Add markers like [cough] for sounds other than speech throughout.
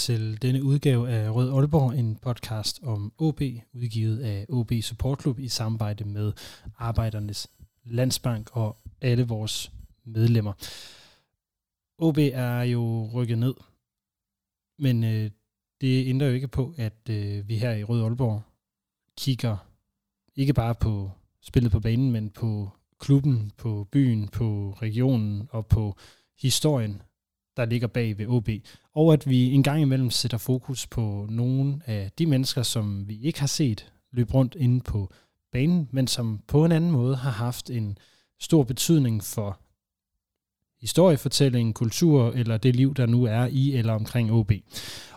Til denne udgave af Rød Aalborg, en podcast om OB, udgivet af OB Support Club i samarbejde med Arbejdernes Landsbank og alle vores medlemmer. OB er jo rykket ned, men øh, det ændrer jo ikke på, at øh, vi her i Rød Aalborg kigger ikke bare på spillet på banen, men på klubben, på byen, på regionen og på historien der ligger bag ved OB, og at vi en gang imellem sætter fokus på nogle af de mennesker, som vi ikke har set løbe rundt inde på banen, men som på en anden måde har haft en stor betydning for historiefortælling, kultur eller det liv, der nu er i eller omkring OB.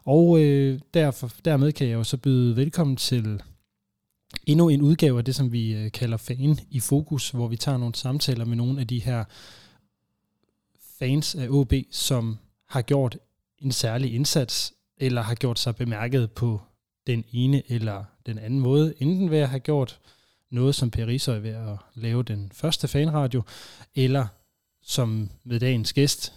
Og øh, derfor, dermed kan jeg jo så byde velkommen til endnu en udgave af det, som vi øh, kalder Fan i Fokus, hvor vi tager nogle samtaler med nogle af de her fans af OB, som har gjort en særlig indsats, eller har gjort sig bemærket på den ene eller den anden måde, enten ved at have gjort noget som Per Risøj ved at lave den første fanradio, eller som med dagens gæst,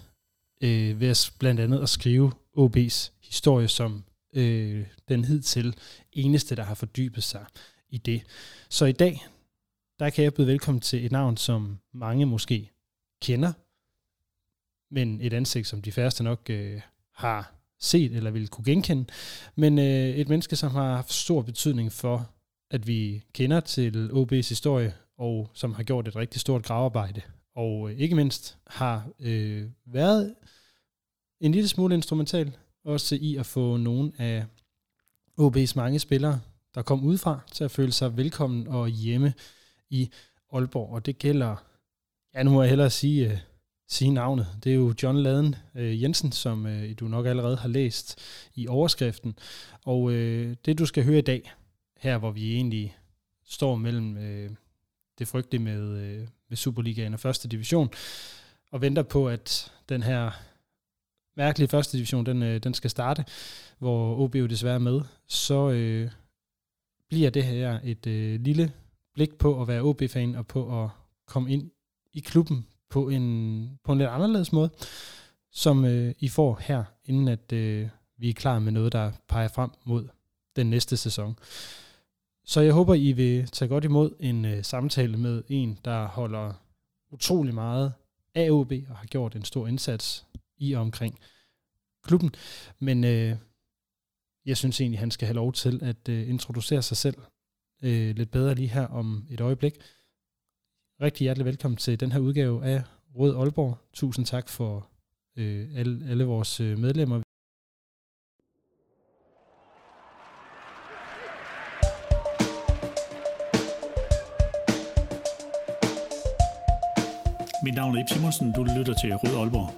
øh, ved at blandt andet at skrive OB's historie som øh, den hidtil eneste, der har fordybet sig i det. Så i dag, der kan jeg byde velkommen til et navn, som mange måske kender, men et ansigt, som de færreste nok øh, har set eller vil kunne genkende. Men øh, et menneske, som har haft stor betydning for, at vi kender til OB's historie, og som har gjort et rigtig stort gravarbejde, og øh, ikke mindst har øh, været en lille smule instrumental også i at få nogle af OB's mange spillere, der kom udefra, til at føle sig velkommen og hjemme i Aalborg. Og det gælder, ja nu må jeg hellere sige, øh, sige navnet. Det er jo John Laden øh, Jensen, som øh, du nok allerede har læst i overskriften. Og øh, det du skal høre i dag, her hvor vi egentlig står mellem øh, det frygtelige med, øh, med Superligaen og første division, og venter på, at den her mærkelige første division, den, øh, den skal starte, hvor OB jo desværre er med, så øh, bliver det her et øh, lille blik på at være OB-fan og på at komme ind i klubben på en, på en lidt anderledes måde, som øh, I får her, inden at øh, vi er klar med noget, der peger frem mod den næste sæson. Så jeg håber, I vil tage godt imod en øh, samtale med en, der holder utrolig meget af OB og har gjort en stor indsats i og omkring klubben. Men øh, jeg synes egentlig, han skal have lov til at øh, introducere sig selv øh, lidt bedre lige her om et øjeblik rigtig hjertelig velkommen til den her udgave af Rød Aalborg. Tusind tak for øh, alle, alle vores øh, medlemmer. Mit navn er Ip Simonsen, du lytter til Rød Aalborg.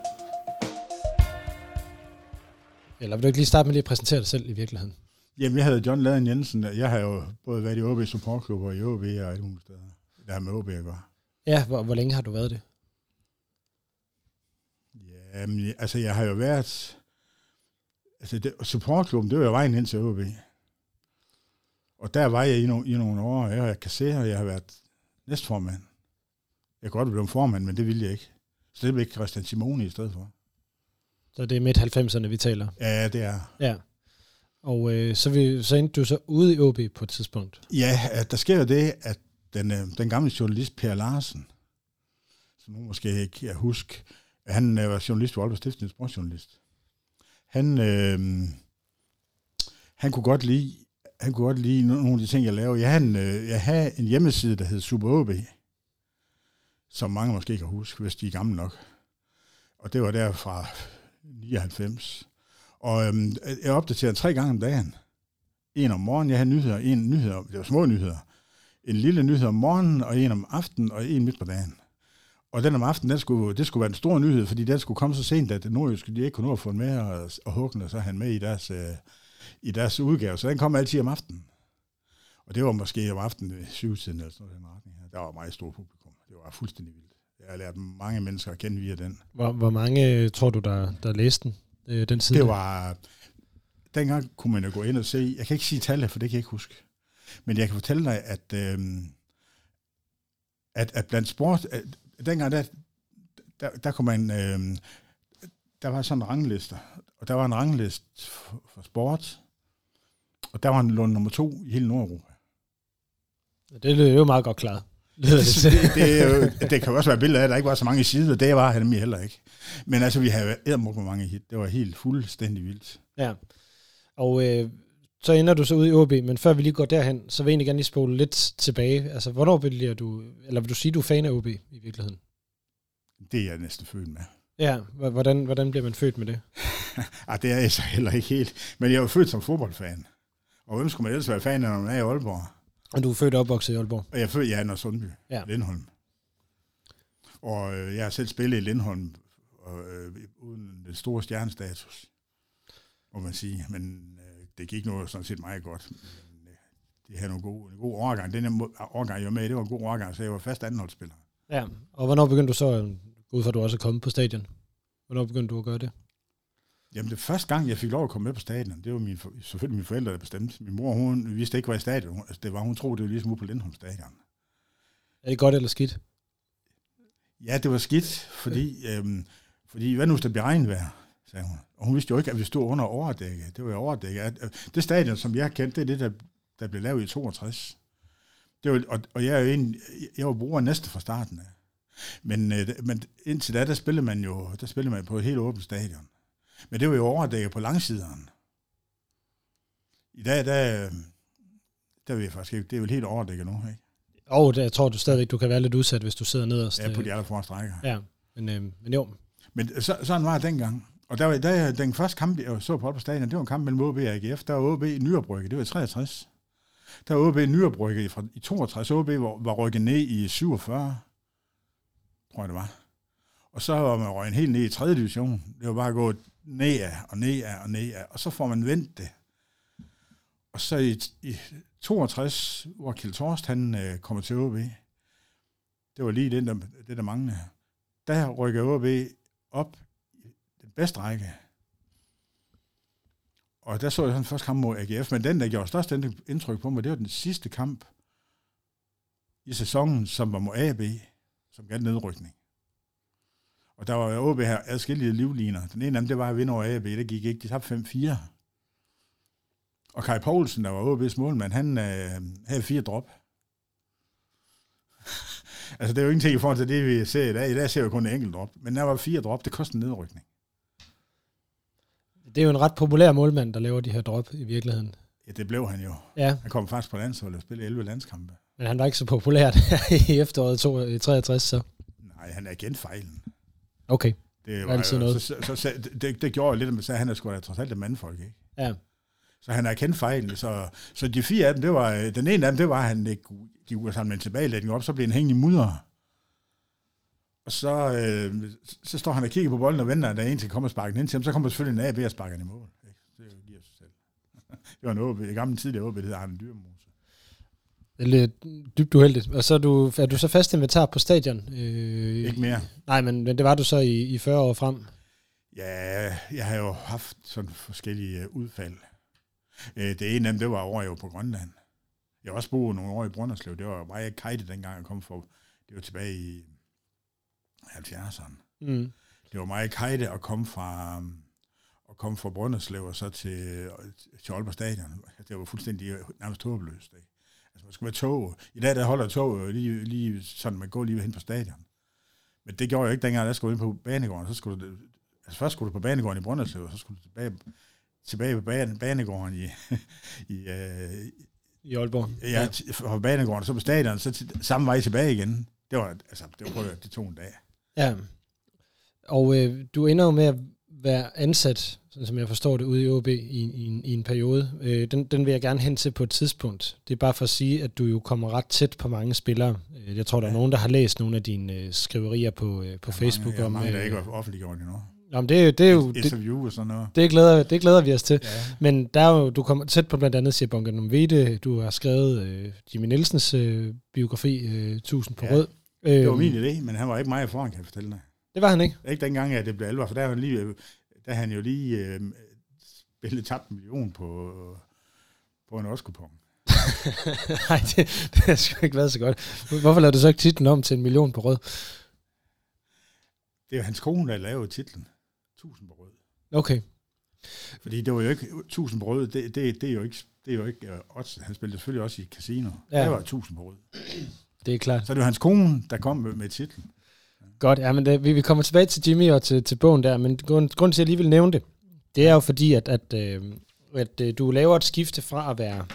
Eller vil du ikke lige starte med lige at præsentere dig selv i virkeligheden? Jamen, jeg hedder John Laden Jensen. Jeg har jo både været i OB supportklub og i OB og et muligt steder. Der er med OB at gøre. Ja, hvor, hvor længe har du været det? Jamen, altså jeg har jo været... Altså det, supportklubben, det var jo vejen ind til OB. Og der var jeg i, no, i nogle år, og jeg har kasserer, og jeg har været næstformand. Jeg kunne godt blive formand, men det ville jeg ikke. Så det blev ikke Christian Simone i stedet for. Så det er midt 90'erne, vi taler? Ja, det er. Ja. Og øh, så, vi, så endte du så ude i OB på et tidspunkt? Ja, der sker jo det, at den, øh, den gamle journalist Per Larsen, som nogen måske ikke kan huske, han øh, var journalist på Aalborg Stiftens sportsjournalist. Han, øh, han kunne godt lide han kunne godt lide nogle af de ting, jeg lavede. Jeg havde en, øh, jeg havde en hjemmeside, der hed Super OB, som mange måske kan huske, hvis de er gamle nok. Og det var der fra 99. Og øhm, jeg opdaterede tre gange om dagen. En om morgenen, jeg havde nyheder, en nyheder, det var små nyheder, en lille nyhed om morgenen, og en om aftenen, og en midt på dagen. Og den om aftenen, den skulle, det skulle være en stor nyhed, fordi den skulle komme så sent, at nordjyske de ikke kunne nå at få den med, og, og Håken og så han med i deres, øh, i deres udgave. Så den kom altid om aftenen. Og det var måske om aftenen ved syvtiden eller sådan noget. Der var meget stort publikum. Det var fuldstændig vildt. Jeg har lært mange mennesker at kende via den. Hvor, hvor mange øh, tror du, der, der læste den, øh, den side? Det var... Dengang kunne man jo gå ind og se... Jeg kan ikke sige tallet, for det kan jeg ikke huske. Men jeg kan fortælle dig, at, øh, at, at blandt sport... At, dengang, der, der, der kunne man... Øh, der var sådan en rangliste, og der var en rangliste for, for sport, og der var en lund nummer to i hele Nordeuropa. Det er jo meget godt klart. Det, det, det, det kan jo også være billeder af, at der ikke var så mange sider. Det var han nemlig heller ikke. Men altså, vi havde ædermuk med mange hit. Det var helt fuldstændig vildt. Ja. Og øh, så ender du så ud i OB, men før vi lige går derhen, så vil jeg egentlig gerne lige spole lidt tilbage. Altså, hvornår bliver du, eller vil du sige, du er fan af OB i virkeligheden? Det er jeg næsten født med. Ja, hvordan, hvordan bliver man født med det? [laughs] ah, det er jeg så heller ikke helt. Men jeg er jo født som fodboldfan. Og hvem skulle man ellers være fan af, når man er i Aalborg? Og du er født og opvokset i Aalborg? Og jeg er født, ja, i Sundby, ja. Lindholm. Og øh, jeg har selv spillet i Lindholm, og, øh, uden den store stjernestatus, må man sige. Men det gik noget sådan set meget godt. Men, øh, de havde nogle gode, en god overgang. Den overgang, jeg var med det var en god overgang, så jeg var fast anholdsspiller. Ja, og hvornår begyndte du så, ud fra at du også kommet på stadion, hvornår begyndte du at gøre det? Jamen, det første gang, jeg fik lov at komme med på stadion, det var min, selvfølgelig mine forældre, der bestemte. Min mor, hun vidste ikke, hvad i stadion altså, det var. Hun troede, det var ligesom ude på Lindholm stadion. Er det godt eller skidt? Ja, det var skidt, fordi, øhm, fordi hvad nu, hvis der bliver regnvejr, sagde hun. Og hun vidste jo ikke, at vi stod under overdækket. Det var jo overdækket. Øh, det stadion, som jeg kendte, det er det, der, der blev lavet i 62. Det var, og, og jeg er jo en, jeg var bruger næste fra starten af. Men, øh, men indtil da, der spillede man jo der spillede man på et helt åbent stadion. Men det var jo overdækket på langsiderne. I dag, der, der vil jeg faktisk ikke, det er vel helt overdækket nu, ikke? Og oh, jeg tror du stadigvæk, du kan være lidt udsat, hvis du sidder nederst. Ja, på de allerforreste strækker. Ja, men, øh, men jo. Men så, sådan var det dengang. Og der var, der, øh, den første kamp, jeg så på på stadion, det var en kamp mellem OB og AGF. Der var OB i Nyrebrygge, det var i 63. Der var OB i Nyrebrygge fra, i 62. OB var, var rykket ned i 47, tror jeg det var. Og så var man røget helt ned i 3. division. Det var bare gået ned og ned og ned og så får man vendt det. Og så i, i 62, hvor Kjeld Torst, han øh, kommer til OB, det var lige det, der, det, der manglede. Der rykker OB op bedste række. Og der så jeg sådan første kamp mod AGF, men den, der gjorde størst indtryk på mig, det var den sidste kamp i sæsonen, som var mod AB, som gav nedrykning. Og der var jo her adskillige livliner. Den ene af dem, det var at vinde over AB. Det gik ikke. De tabte 5-4. Og Kai Poulsen, der var AB's målmand, han øh, havde fire drop. [laughs] altså, det er jo ingenting i forhold til det, vi ser i dag. I dag ser vi kun en enkelt drop. Men der var fire drop. Det kostede en nedrykning. Det er jo en ret populær målmand, der laver de her drop i virkeligheden. Ja, det blev han jo. Ja. Han kom faktisk på landsholdet og spillede 11 landskampe. Men han var ikke så populær i efteråret 63, så. Nej, han er igen fejlen. Okay. Det var altid noget. Så, så, så, det, det gjorde lidt, at han er sgu da trods alt en mandfolk, ikke? Ja. Så han har kendt fejlen. Så, så de fire af dem, det var, den ene af dem, det var, at han ikke, de kunne samle en tilbagelægning op, så blev han hængende i mudder. Og så, øh, så står han og kigger på bolden og venter, at der er en til at komme og sparke den ind til ham. Så kommer selvfølgelig en AB og sparker i mål. Det giver sig selv. [laughs] Det var en OB, i gamle tidligere OB, det hedder Arne Dyrmose. Det er lidt dybt uheldigt. Og så er du, er du så fast inventar på stadion? Øh, ikke mere. Nej, men, men det var du så i, i 40 år frem? Ja, jeg har jo haft sådan forskellige øh, udfald. Øh, det ene af dem, det var over jo på Grønland. Jeg har også boet nogle år i Brønderslev. Det var meget kajte dengang jeg kom for. Det var tilbage i 70'erne. Mm. Det var meget kajte at komme fra, at komme fra Brønderslev og så til, til Aalborg Stadion. Det var fuldstændig nærmest håbløst. Ikke? Altså, man skulle være tog. I dag, der holder tog lige, lige sådan, man går lige hen på stadion. Men det gjorde jeg ikke dengang, jeg skulle ind på banegården. Så skulle du, altså først skulle du på banegården i Brønderslev, og så skulle du tilbage, tilbage på bane, banegården i, [laughs] i, uh, i Aalborg. Ja, fra banegården, så på stadion, så til, samme vej tilbage igen. Det var, altså, det var det tog en dag. Ja. Og øh, du ender jo med at være ansat, sådan som jeg forstår det, ude i OB i, i, en, i en periode. Øh, den, den vil jeg gerne hen til på et tidspunkt. Det er bare for at sige, at du jo kommer ret tæt på mange spillere. Øh, Jeg tror, der er Ja. nogen, der har læst nogle af dine øh, skriverier på, øh, på Facebook. Mange, ja, om, mange der øh, ikke er offentliggjort endnu. Nå, men det, er det er jo... Interview og sådan noget. det, glæder, det glæder vi os til. Ja. Men der er jo, du kommer tæt på blandt andet Sibonga Numvide, du har skrevet øh, Jimmy Nielsens øh, biografi, øh, 1000 på Ja. rød. Det var Øhm, min idé, men han var ikke meget foran, kan jeg fortælle dig. Det var han ikke. Ikke dengang, at det blev alvor, for der, var han lige, der havde han jo lige øh, spillet tabt en million på, på en årskupon. [laughs] Nej, det, det har sgu ikke været så godt. Hvorfor lavede du så ikke titlen om til en million på rød? Det er jo hans kone, der lavede titlen. 1000 på rød. Okay. Fordi det var jo ikke 1000 på rød, det, det, det er jo ikke, det er jo ikke uh, odds. Han spillede selvfølgelig også i casino. Ja. Der var 1000 på rød. Det er klart. Så det var hans kone, der kom med, med titlen. Godt, ja, men det, vi, vi kommer tilbage til Jimmy og til, til bogen der, men grund, grund til, at jeg lige vil nævne det, det er jo fordi, at, at, øh, at øh, du laver et skifte fra at være,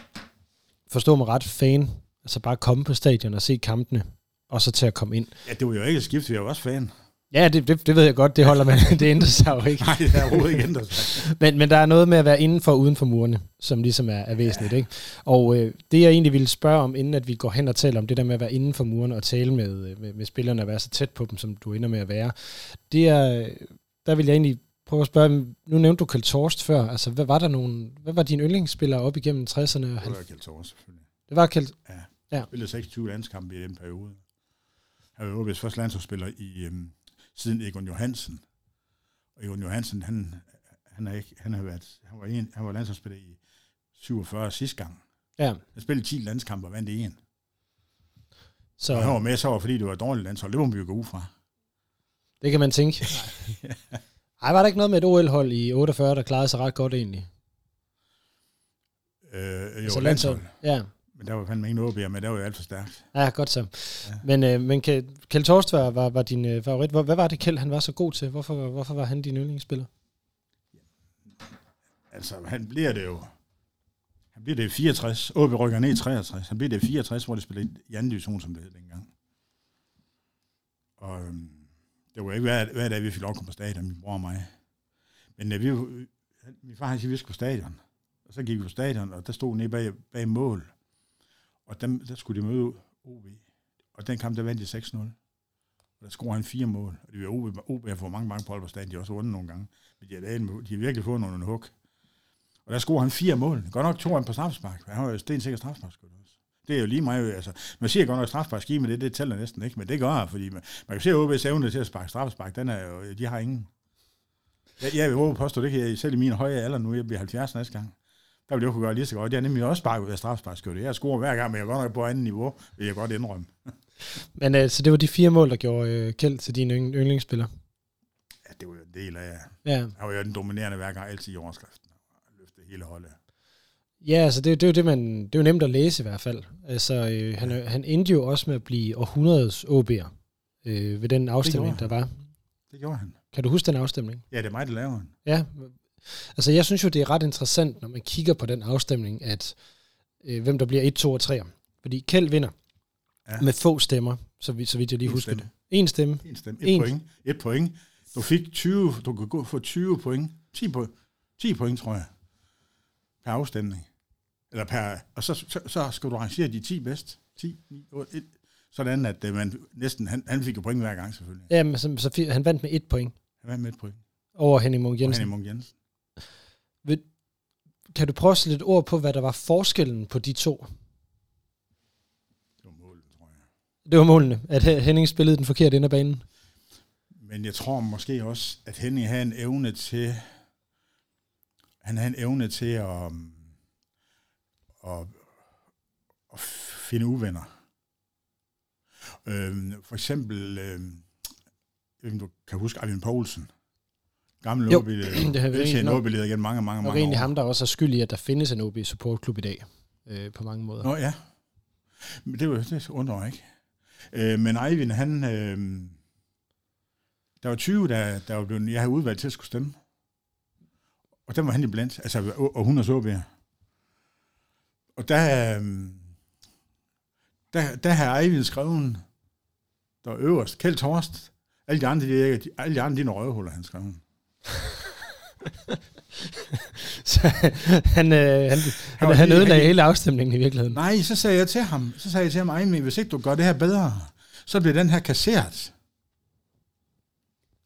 forstå mig ret, fan, altså bare komme på stadion og se kampene, og så til at komme ind. Ja, det var jo ikke et skift, jeg var også fan. Ja, det, det, det ved jeg godt, det holder man, [laughs] det ændrer sig jo ikke. Nej, det er overhovedet ikke ændret sig. [laughs] Men, men der er noget med at være inden for og uden for murene, som ligesom er, er væsentligt. Ikke? Og øh, det jeg egentlig ville spørge om, inden at vi går hen og taler om det der med at være inden for murene og tale med, øh, med, med spillerne og være så tæt på dem, som du ender med at være, det er, der vil jeg egentlig prøve at spørge, nu nævnte du Kjeld Torst før, altså hvad var der nogle, hvad var dine yndlingsspillere op igennem 60'erne? og Det 90'erne? var Kjeld Thor, selvfølgelig. Det var Kjeld, Ja. Ja. ja. Spillede 26 landskampe i den periode. Han var jo første landsholdsspiller i, øhm, siden Egon Johansen. Og Egon Johansen, han, han, er ikke, han, har været, han, var en, han var landsholdsspiller i 47 sidste gang. ja, Han spillede 10 landskampe og vandt en. så Og han var med, så var fordi det var et dårligt landshold. Det må vi jo gå ud fra. det kan man tænke. [laughs] Ej, var der ikke noget med et OL-hold i 48, der klarede sig ret godt egentlig? Øh, jo, Altså altså landshold. Ja, der var fandme ingen OB'er, men der var jo alt for stærkt. Ja, godt så. Ja. Ja. Men, øh, men Kjeld, Torst var, var, var din øh, favorit. Hvor, hvad var det, Kjeld han var så god til? Hvorfor, hvorfor var han din yndlingsspiller? Altså, han bliver det jo... Han bliver det i 64. OB rykker ned i 63. Han bliver det i 64, hvor det spillede i anden division, som det hed dengang. Og øhm, det var ikke hver, hver dag, vi fik lov at komme på stadion, min bror og mig. Men øh, vi, øh, min far han siger, vi skal på stadion. Og så gik vi på stadion, og der stod nede bag, bag mål. Og dem, der skulle de møde OB. Og den kamp, der vandt de 6-0. Og der scorede han fire mål. Og det var OB, OB har fået mange, mange på stadion. De har også vundet nogle gange. Men de har, lavet en- de har virkelig fået nogle hug. Og der scorede han fire mål. Godt nok to han på straffespark. Han var jo stensikker straffespark. også. Det er jo lige meget, altså, man siger godt nok straffespark men det, det tæller næsten ikke, men det gør han, fordi man, man kan se, at OB's evne til at sparke straffespark, den er jo, de har ingen. Jeg, jeg vil håbe påstå, det kan jeg selv i min høje alder nu, jeg bliver 70 næste gang. Der vil jeg kunne gøre lige så godt. Jeg er nemlig også sparket ud af straffesparkskytte. Jeg scorer hver gang, men jeg er godt nok på andet niveau, vil jeg godt indrømme. [laughs] Men øh, så det var de fire mål, der gjorde øh, Kjeld til din yng- yndlingsspiller. Ja, det var jo en del af, Ja, han var jo den dominerende hver gang, altid i overskriften. Og løftede hele holdet. ja altså det, det, er jo det, man, det er jo nemt at læse i hvert fald. Altså, øh, han, er- han endte jo også med at blive århundredets OB'er øh, ved den afstemning, der var. Det gjorde han. Kan du huske den afstemning? Ja, det er mig, der laver han. Ja, altså jeg synes jo, det er ret interessant, når man kigger på den afstemning, at øh, hvem der bliver 1, 2 og 3. Fordi Kjeld vinder ja. Med få stemmer, så, vidt, så vidt jeg lige En husker stemme. det. En stemme. En stemme. En. Et point. Et point. Du fik 20, du kunne gå for 20 point. 10, point, 10 point, tror jeg. Per afstemning. Eller per, og så, så, så skal du arrangere de 10 bedst. 10, 9, 8, 1. Sådan at øh, man næsten, han, han fik jo point hver gang selvfølgelig. Jamen, så, så han vandt med et point Han var med et point. over Henning Munk Jensen. Henning Munk Jensen. Kan du prøve at sætte lidt ord på, hvad der var forskellen på de to? Det var målet, tror jeg. Det var målene, at Henning spillede den forkerte ende af banen. Men jeg tror måske også, at Henning havde en evne til, han havde en evne til at, um, at, at finde uvenner. Øhm, for eksempel, øhm, jeg ved du kan huske Eivind Poulsen. Gammel Jo, [clears throat] OB-leder. det har egentlig nok- OB-leder igen mange, mange, Og mange egentlig år. ham, der også er skyld i, at der findes en OB supportklub i dag, øh, på mange måder. Nå ja, men det, var, det undrer mig ikke. Øh, men Eivind, han... Øh, der var 20, der, der var blevet, jeg havde udvalgt til at skulle stemme. Og den var han i blandt, altså og 100 så Og der, øh, der, der har Eivind skrevet, der øverst, Kjeld Torst, alle de andre, de, alle de andre, de er røvhuller, han skrev. [laughs] så han, øh, han, han, han lige- ødelagde han- hele afstemningen i virkeligheden. Nej, så sagde jeg til ham, så sagde jeg til ham, "Ej, men hvis ikke du gør det her bedre, så bliver den her kasseret.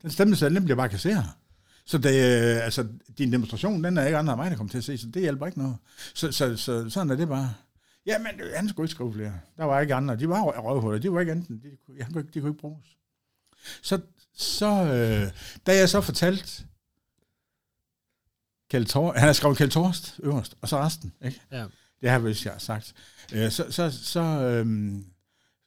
Den stemmelse, den bliver bare kasseret. Så det, øh, altså, din demonstration, den er ikke andre end mig, der kommer til at se, så det hjælper ikke noget. Så, så, så sådan er det bare. Jamen, øh, han skulle ikke skrive flere. Der var ikke andre. De var røvhuller. De var ikke enten. De, kunne- han kunne, ikke- de kunne ikke bruges. Så, så øh, da jeg så fortalte Kjeld Tor, han har skrevet Kjeld Torst øverst, og så resten, ikke? Ja. Det har vist jeg har sagt. Øh, så, så, så, øhm,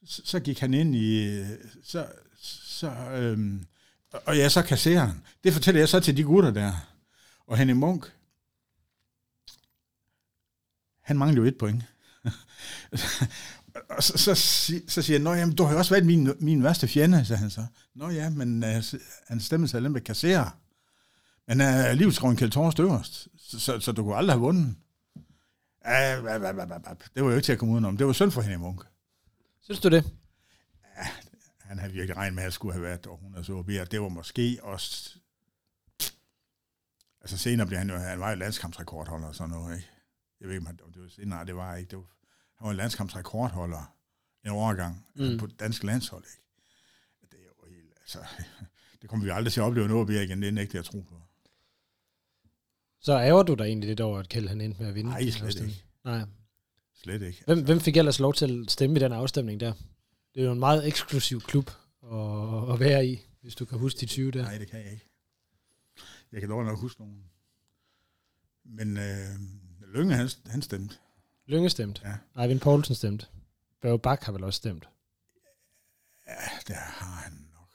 så, så gik han ind i... Så, så, øhm, og ja, så kassereren. Det fortæller jeg så til de gutter der. Og Henning Munk, han manglede jo et point. [laughs] og så, så, så siger jeg, Nå, jamen, du har jo også været min, min værste fjende, sagde han så. Nå ja, men han stemmer sig den med kasserer. Men han er livsgrunden Kjeld Thorst øverst, så, så, så, du kunne aldrig have vundet. Ja, ja, ja, ja, ja, ja. Det var jo ikke til at komme udenom. Det var synd for Henning Munk. Synes du det? Han havde virkelig regnet med, at han skulle have været århundredes OB, og det var måske også... Altså senere blev han jo, han var jo landskampsrekordholder og sådan noget, ikke? Jeg ved ikke, om det var senere, det var ikke. Det var, han var landskampsrekordholder en overgang Mm. på det danske landshold, ikke? Det er jo helt, altså... [laughs] Det kommer vi aldrig til at opleve en OB igen, det er ikke det, jeg tror på. Så ærger du dig egentlig lidt over, at Kjeld han endte med at vinde? Nej, slet ikke. Nej. Slet ikke. Hvem, hvem fik ellers lov til at stemme i den afstemning der? Det er jo en meget eksklusiv klub at, at være i, hvis du kan huske de 20 der. Nej, det kan jeg ikke. Jeg kan dårligt nok huske nogen. Men øh, Lønge, han, han stemte. Lønge stemte. Ja. Eivind Poulsen stemte. Børge Bak har vel også stemt. Ja, det har han nok.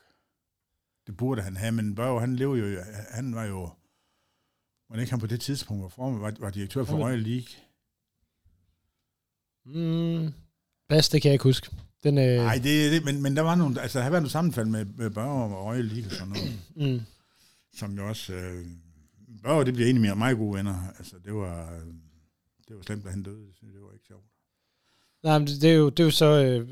Det burde han have, men Børge, han lever jo, han var jo, var ikke han på det tidspunkt, hvor formand var, var direktør for. Royal League. Mm, pas, det kan jeg ikke huske. Den, øh, Nej, det, det, men, men der var nogle, altså der har været nogle sammenfald med, med Børge og Royal League og sådan noget, [clears throat] mm, som jo også, øh, Børge, det bliver egentlig mere meget gode venner. Altså det var, det var slemt, at han døde. Det synes jeg, Det var ikke sjovt. nej, men det, det, er jo, det er jo så... Øh,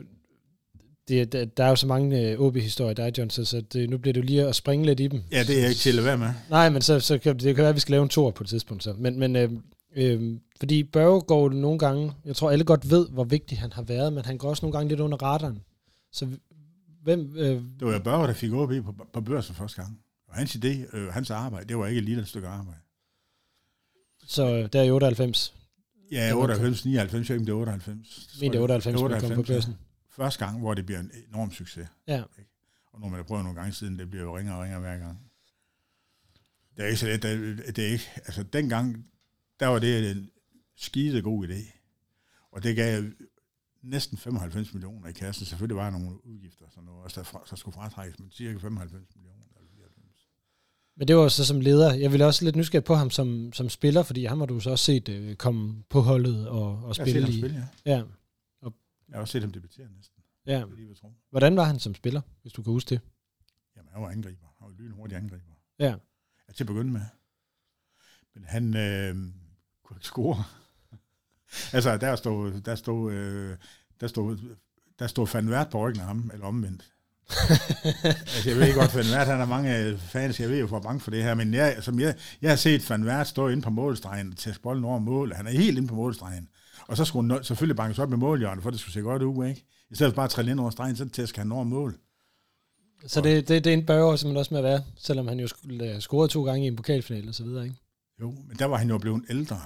det, der, der er jo så mange øh, OB-historier, der er, John, så, så det, nu bliver det jo lige at springe lidt i dem. Ja, det er jeg ikke til at være med. Nej, men så, så kan, det kan være, at vi skal lave en tor på et tidspunkt. Så. Men, men øh, øh, fordi Børge går nogle gange, jeg tror alle godt ved, hvor vigtig han har været, men han går også nogle gange lidt under radaren. Så hvem... Øh, Det var jo Børge, der fik OB på, på børsen første gang. Og hans idé, øh, hans arbejde, det var ikke et lille stykke arbejde. så øh, der er i 98. Ja, Det var 98, 99, jeg ikke, det er 98. Men det er 98, man kom på børsen. Første gang, hvor det bliver en enorm succes. Ja. Og når man har prøvet nogle gange siden, det bliver jo ringere og ringere hver gang. Det er ikke så let. Det, det er ikke, altså dengang, der var det en skide god idé. Og det gav næsten 95 millioner i kassen. Selvfølgelig var der nogle udgifter, sådan noget, også der, fra, der skulle fratrækkes, men cirka 95 millioner. Eller 94. Men det var så som leder. Jeg ville også lidt nysgerrig på ham som, som spiller, fordi ham har du så også set øh, komme på holdet og, og Jeg har set spille ham spille, ja. Ja, Jeg har også set ham debutere næsten. ja. Lige tro. Hvordan var han som spiller, hvis du kan huske det? Jamen, han var angriber. Han var lynhurtig angriber. Ja. Ja, til at begynde med. Men han øh, kunne ikke score. [laughs] altså, der stod, der stod, øh, der stod, der stod Van Vært på ryggen af ham, eller omvendt. Altså, jeg ved ikke godt, Van Vært, han har mange fans, jeg ved jo, hvor bange for det her, men jeg, som jeg, jeg har set Van Vært stå inde på målstregen til bolden over mål. Han er helt inde på målstregen. Og så skulle han selvfølgelig bankes op med målhjørnet, for det skulle se godt ud, ikke? I stedet for bare at trille ind over stregen, så tæsker han over mål. Så det, det, det er en børge simpelthen også med at være, selvom han jo skulle øh, score to gange i en pokalfinale og så videre, ikke? Jo, men der var han jo blevet ældre.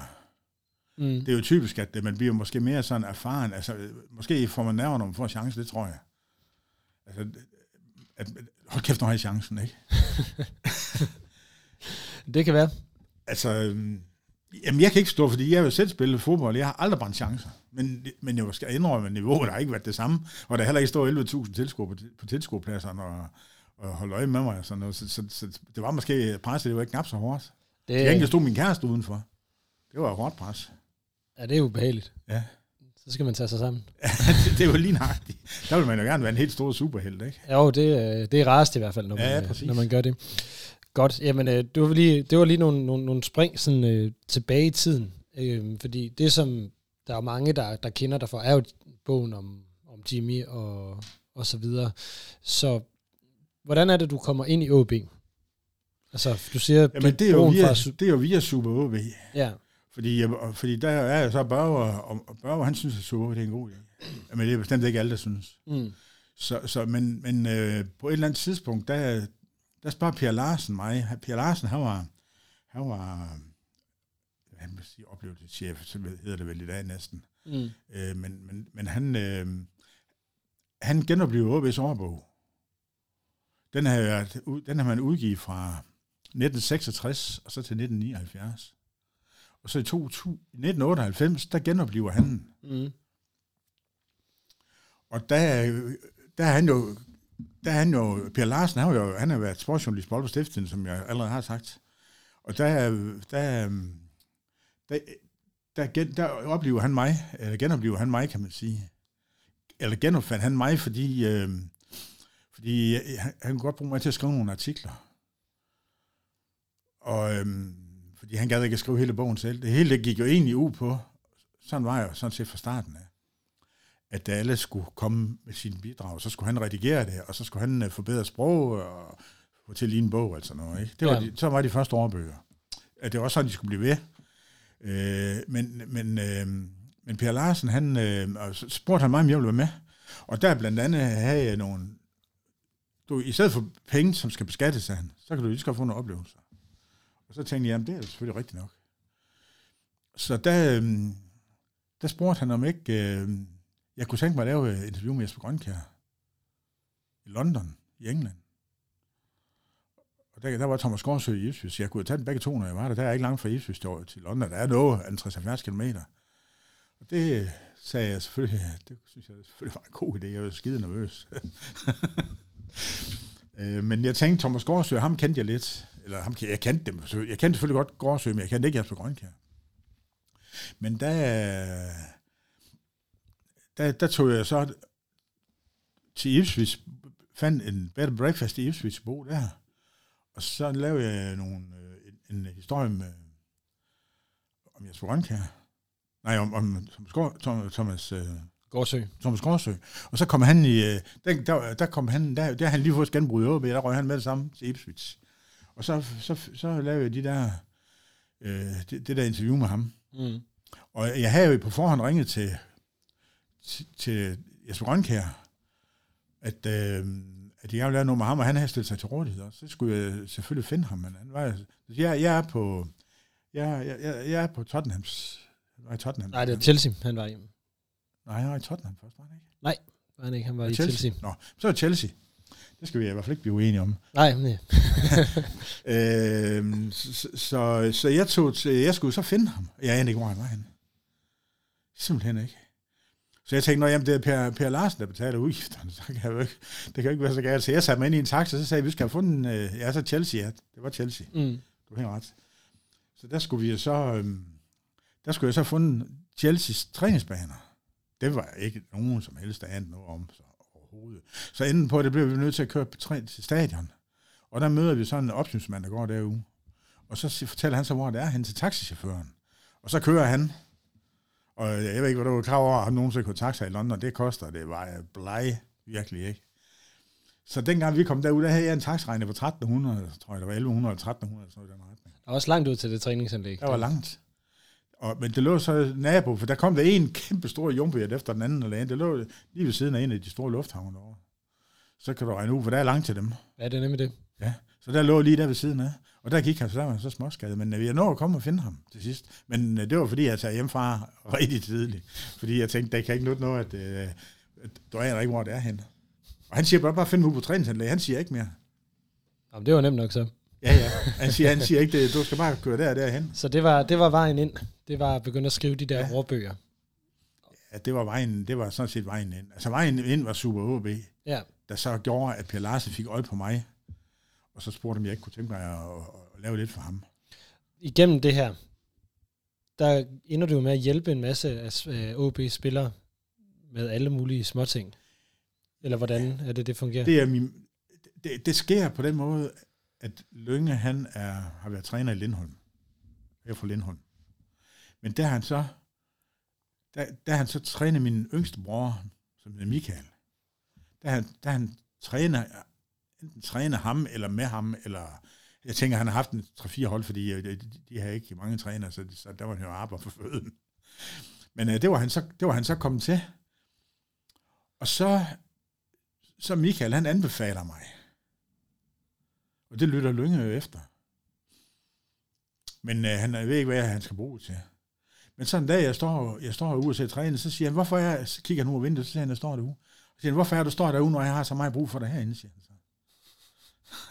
Mm. Det er jo typisk, at man bliver måske mere sådan erfaren. Altså, måske får man nerver, når man får chance, det tror jeg. Altså, at, hold kæft, når har I chancen, ikke? [laughs] Det kan være. Altså, øhm, jamen jeg kan ikke stå, fordi jeg har jo selv spillet fodbold, jeg har aldrig brændt chancer. Men, men jeg skal indrømme, at niveauet har ikke været det samme, og der heller ikke står 11.000 tilskuere på, på tilskuerpladserne og, og holde øje med mig og sådan noget. Så, så, så, det var måske presset, det var ikke knap så hårdt. Det, gengæld stod min kæreste udenfor. Det var et hårdt pres. ja, det er ubehageligt. Ja. Så skal man tage sig sammen. [laughs] det, det var lige nøjagtigt. Der vil man jo gerne være en helt stor superhelt, ikke? Jo, det, øh, det er rarest i hvert fald, når, Ja, man, øh, præcis. når man gør det. Godt, jamen øh, det var lige, det var lige nogle, nogle, nogle spring sådan, øh, tilbage i tiden. Øh, fordi det, som der er mange, der, der kender dig for, er jo bogen om, om Jimmy og, og så videre. Så hvordan er det, du kommer ind i OB? Altså, du siger, Jamen, det er jo via, fra det er jo via Super OB. Ja, Fordi, jeg- fordi der er jeg så Børger, og Børger, han synes, at OB det er en god idé. Men det er bestemt ikke alle, der synes. mm. Så, så, men men øh, på et eller andet tidspunkt, der, der spørger Per Larsen mig. Per Larsen, han var, han var han vil sige, oplevelseschef, så hedder det vel i dag næsten. Mm. Øh, men, men, men han, øh, han genoplevede OB's årbog. Den har, den har man udgivet fra 1966 og så til 1979. Og så i 2000, i 1998, der genoplever han den. Mm. Og der, der er han jo, der er han jo, Per Larsen, han har jo, han har været sportsjournalist på Aalborg Stiften, som jeg allerede har sagt. Og der, der, der, der, gen, der oplever han mig, eller genoplever han mig, kan man sige. Eller genopfandt han mig, fordi, øh, fordi han, han kunne godt bruge mig til at skrive nogle artikler. Og øh, fordi han gad ikke at skrive hele bogen selv. Det hele det gik jo egentlig ud på, sådan var jeg jo sådan set fra starten af at alle skulle komme med sine bidrag, så skulle han redigere det, og så skulle han øh, forbedre sprog og få til lige en bog, altså noget. Ikke? Det var Ja. de, så var de første årbøger. At det var også sådan, de skulle blive ved. Øh, men, men, øh, men Per Larsen, han øh, spurgte han mig, om jeg ville være med. Og der blandt andet havde jeg nogle... Du, I stedet for penge, som skal beskattes, han, så kan du lige godt få nogle oplevelser. Og så tænkte jeg, jamen det er selvfølgelig rigtigt nok. Så der, øh, der spurgte han om ikke... Øh, jeg kunne tænke mig at lave et interview med Jesper Grønkær i London, i England. Og der, der var Thomas Gårdsø i Ipswich. Jeg kunne tage den begge to, når jeg var der. Der er ikke langt fra Ipswich til, til London. Der er noget 50 70 km. Og det sagde jeg selvfølgelig, [laughs] det synes jeg selvfølgelig var en god idé. Jeg var skide nervøs. [laughs] Øh, men jeg tænkte, Thomas Gårdsø, ham kendte jeg lidt. Eller ham, jeg kendte dem. Jeg kendte selvfølgelig godt Gårdsø, men jeg kendte ikke Jesper Grønkjær. Men der, der, der tog jeg så til Ipswich, fandt en bed and breakfast i Ipswich, bo der. Og så lavede jeg nogle, øh, en, en historie med, om Jesper Grønkjær. Nej, om, om Thomas, Thomas, Thomas, øh, Gårdsø. Thomas Gårdsø. Og så kom han i, øh, der, der, der kom han, der, der han lige fået genbrud OB, der røg han med det samme til Ipswich. Og så, så, så lavede jeg de der, øh, det, det der interview med ham. Mm. Og jeg havde jo på forhånd ringet til, til, til Jesper Grønkær, at, øh, at jeg ville lave noget med ham, og han havde stillet sig til rådighed. Og så skulle jeg selvfølgelig finde ham. Men han var, jeg, jeg, er på, jeg, jeg, jeg, jeg er på Tottenhams... Var i Tottenham? Nej, det er Chelsea, han var i. Nej, han var i Tottenham først, var han ikke? Var han ikke? Han var i Chelsea. Chelsea. Nå, så er det Chelsea. Det skal vi i hvert fald ikke blive uenige om. Nej, nej. [laughs] Øh, så, så, så jeg tog til, jeg skulle så finde ham. Jeg anede ikke, hvor han var henne. Simpelthen ikke. Så jeg tænkte, jamen, det er per, per Larsen, der betaler udgifterne, [laughs] så kan jeg jo ikke, det kan jo ikke være så galt. Så jeg satte mig ind i en taxa, så sagde jeg, vi skal have fundet en, øh, ja, så Chelsea, ja, det var Chelsea. Mm. Du har helt ret. Så der skulle vi så, øhm, der skulle jeg så have fundet Chelseas træningsbaner. Det var ikke nogen som helst, der anede noget om så overhovedet. Så enden på det blev vi nødt til at køre på træ- til stadion. Og der møder vi sådan en opsynsmand, der går derude. Og så fortæller han så, hvor det er hen til taxichaufføren. Og så kører han. Og jeg ved ikke, hvad du var klar over, at nogensinde kunne taxa i London. Det koster, det var jeg bleg, virkelig ikke. Så dengang vi kom derud, der havde jeg en taxaregner på 1300, tror jeg, det var 1100 eller 1300, sådan noget i den retning. Der var også langt ud til det træningsanlæg. Der var langt. Og, men det lå så nabo, for der kom der en kæmpe stor jumbojet efter den anden, eller en. Det lå lige ved siden af en af de store lufthavne derovre. Så kan du regne ud, for der er langt til dem. Ja, det er nemlig det. Ja, så der lå lige der ved siden af. Og der gik han, så der var han så småskadet. Men øh, vi er nået at komme og finde ham til sidst. Men øh, det var fordi, jeg tager hjemmefra [laughs] rigtig tidligt. Fordi jeg tænkte, der kan ikke nytte noget, at, øh, at du aner ikke, hvor det er henne. Og han siger bare, bare find mig på træningsanlæg. Han siger ikke mere. Jamen, det var nemt nok så. Ja, ja. Han siger, han siger ikke, det, du skal bare køre der og derhen. Så det var, det var vejen ind. Det var at begynde at skrive de der Ja. ja. råbøger. Ja, det var vejen, det var sådan set vejen ind. Altså vejen ind var Super OB, Ja. der så gjorde, at Per Larsen fik øje på mig. Og så spurgte, om jeg ikke kunne tænke mig at, at, at lave lidt for ham. Igennem det her, der ender du med at hjælpe en masse af OB-spillere med alle mulige småting. Eller hvordan er det, det fungerer? Det, er min, det, det sker på den måde, at Lønge han er, har været træner i Lindholm. Jeg er fra Lindholm. Men der han så, der, der han så træner min yngste bror, som hedder Michael. Der, han- der han træner, enten træner ham, eller med ham, eller jeg tænker, han har haft en 3-4 hold, fordi øh, de, de, de har ikke mange trænere, så, så der var han jo arbejde for føden. Men øh, det, var han så, det var han så kommet til. Og så, så Michael, han anbefaler mig. Og det lytter Lynge jo efter. Men øh, han ved ikke, hvad han skal bruge til. Men sådan en dag, jeg står, jeg står ude og ser træne, så siger han, hvorfor er jeg, så kigger han ud af vinduet, så siger han, jeg står derude. Så siger han, hvorfor er du står derude, når jeg har så meget brug for dig herinde, siger han så.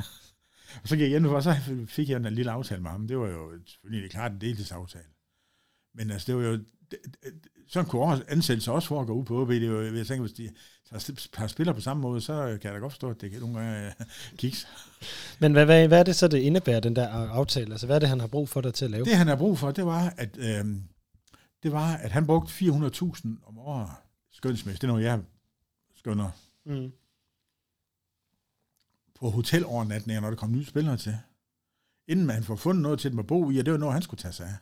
[laughs] og så gik jeg ind for, så fik jeg en lille aftale med ham. Det var jo selvfølgelig klart en deltidsaftale. Men altså, det var jo, sådan kunne også ansættelse også foregå ud på OB. Det jo, jeg tænker, hvis de har spiller på samme måde, så kan jeg da godt forstå, at det kan nogle gange kiks. Men hvad, hvad, hvad er det så, det indebærer, den der aftale? Altså, hvad er det, han har brug for dig til at lave? Det, han har brug for, det var, at, øh, det var, at han brugte 400.000 om året skønsmæssigt. Det er noget, jeg skønner. Mm. På hotelovernatninger, når der kom nye spillere til. Inden man får fundet noget til dem at bo i, og det var noget, han skulle tage sig af.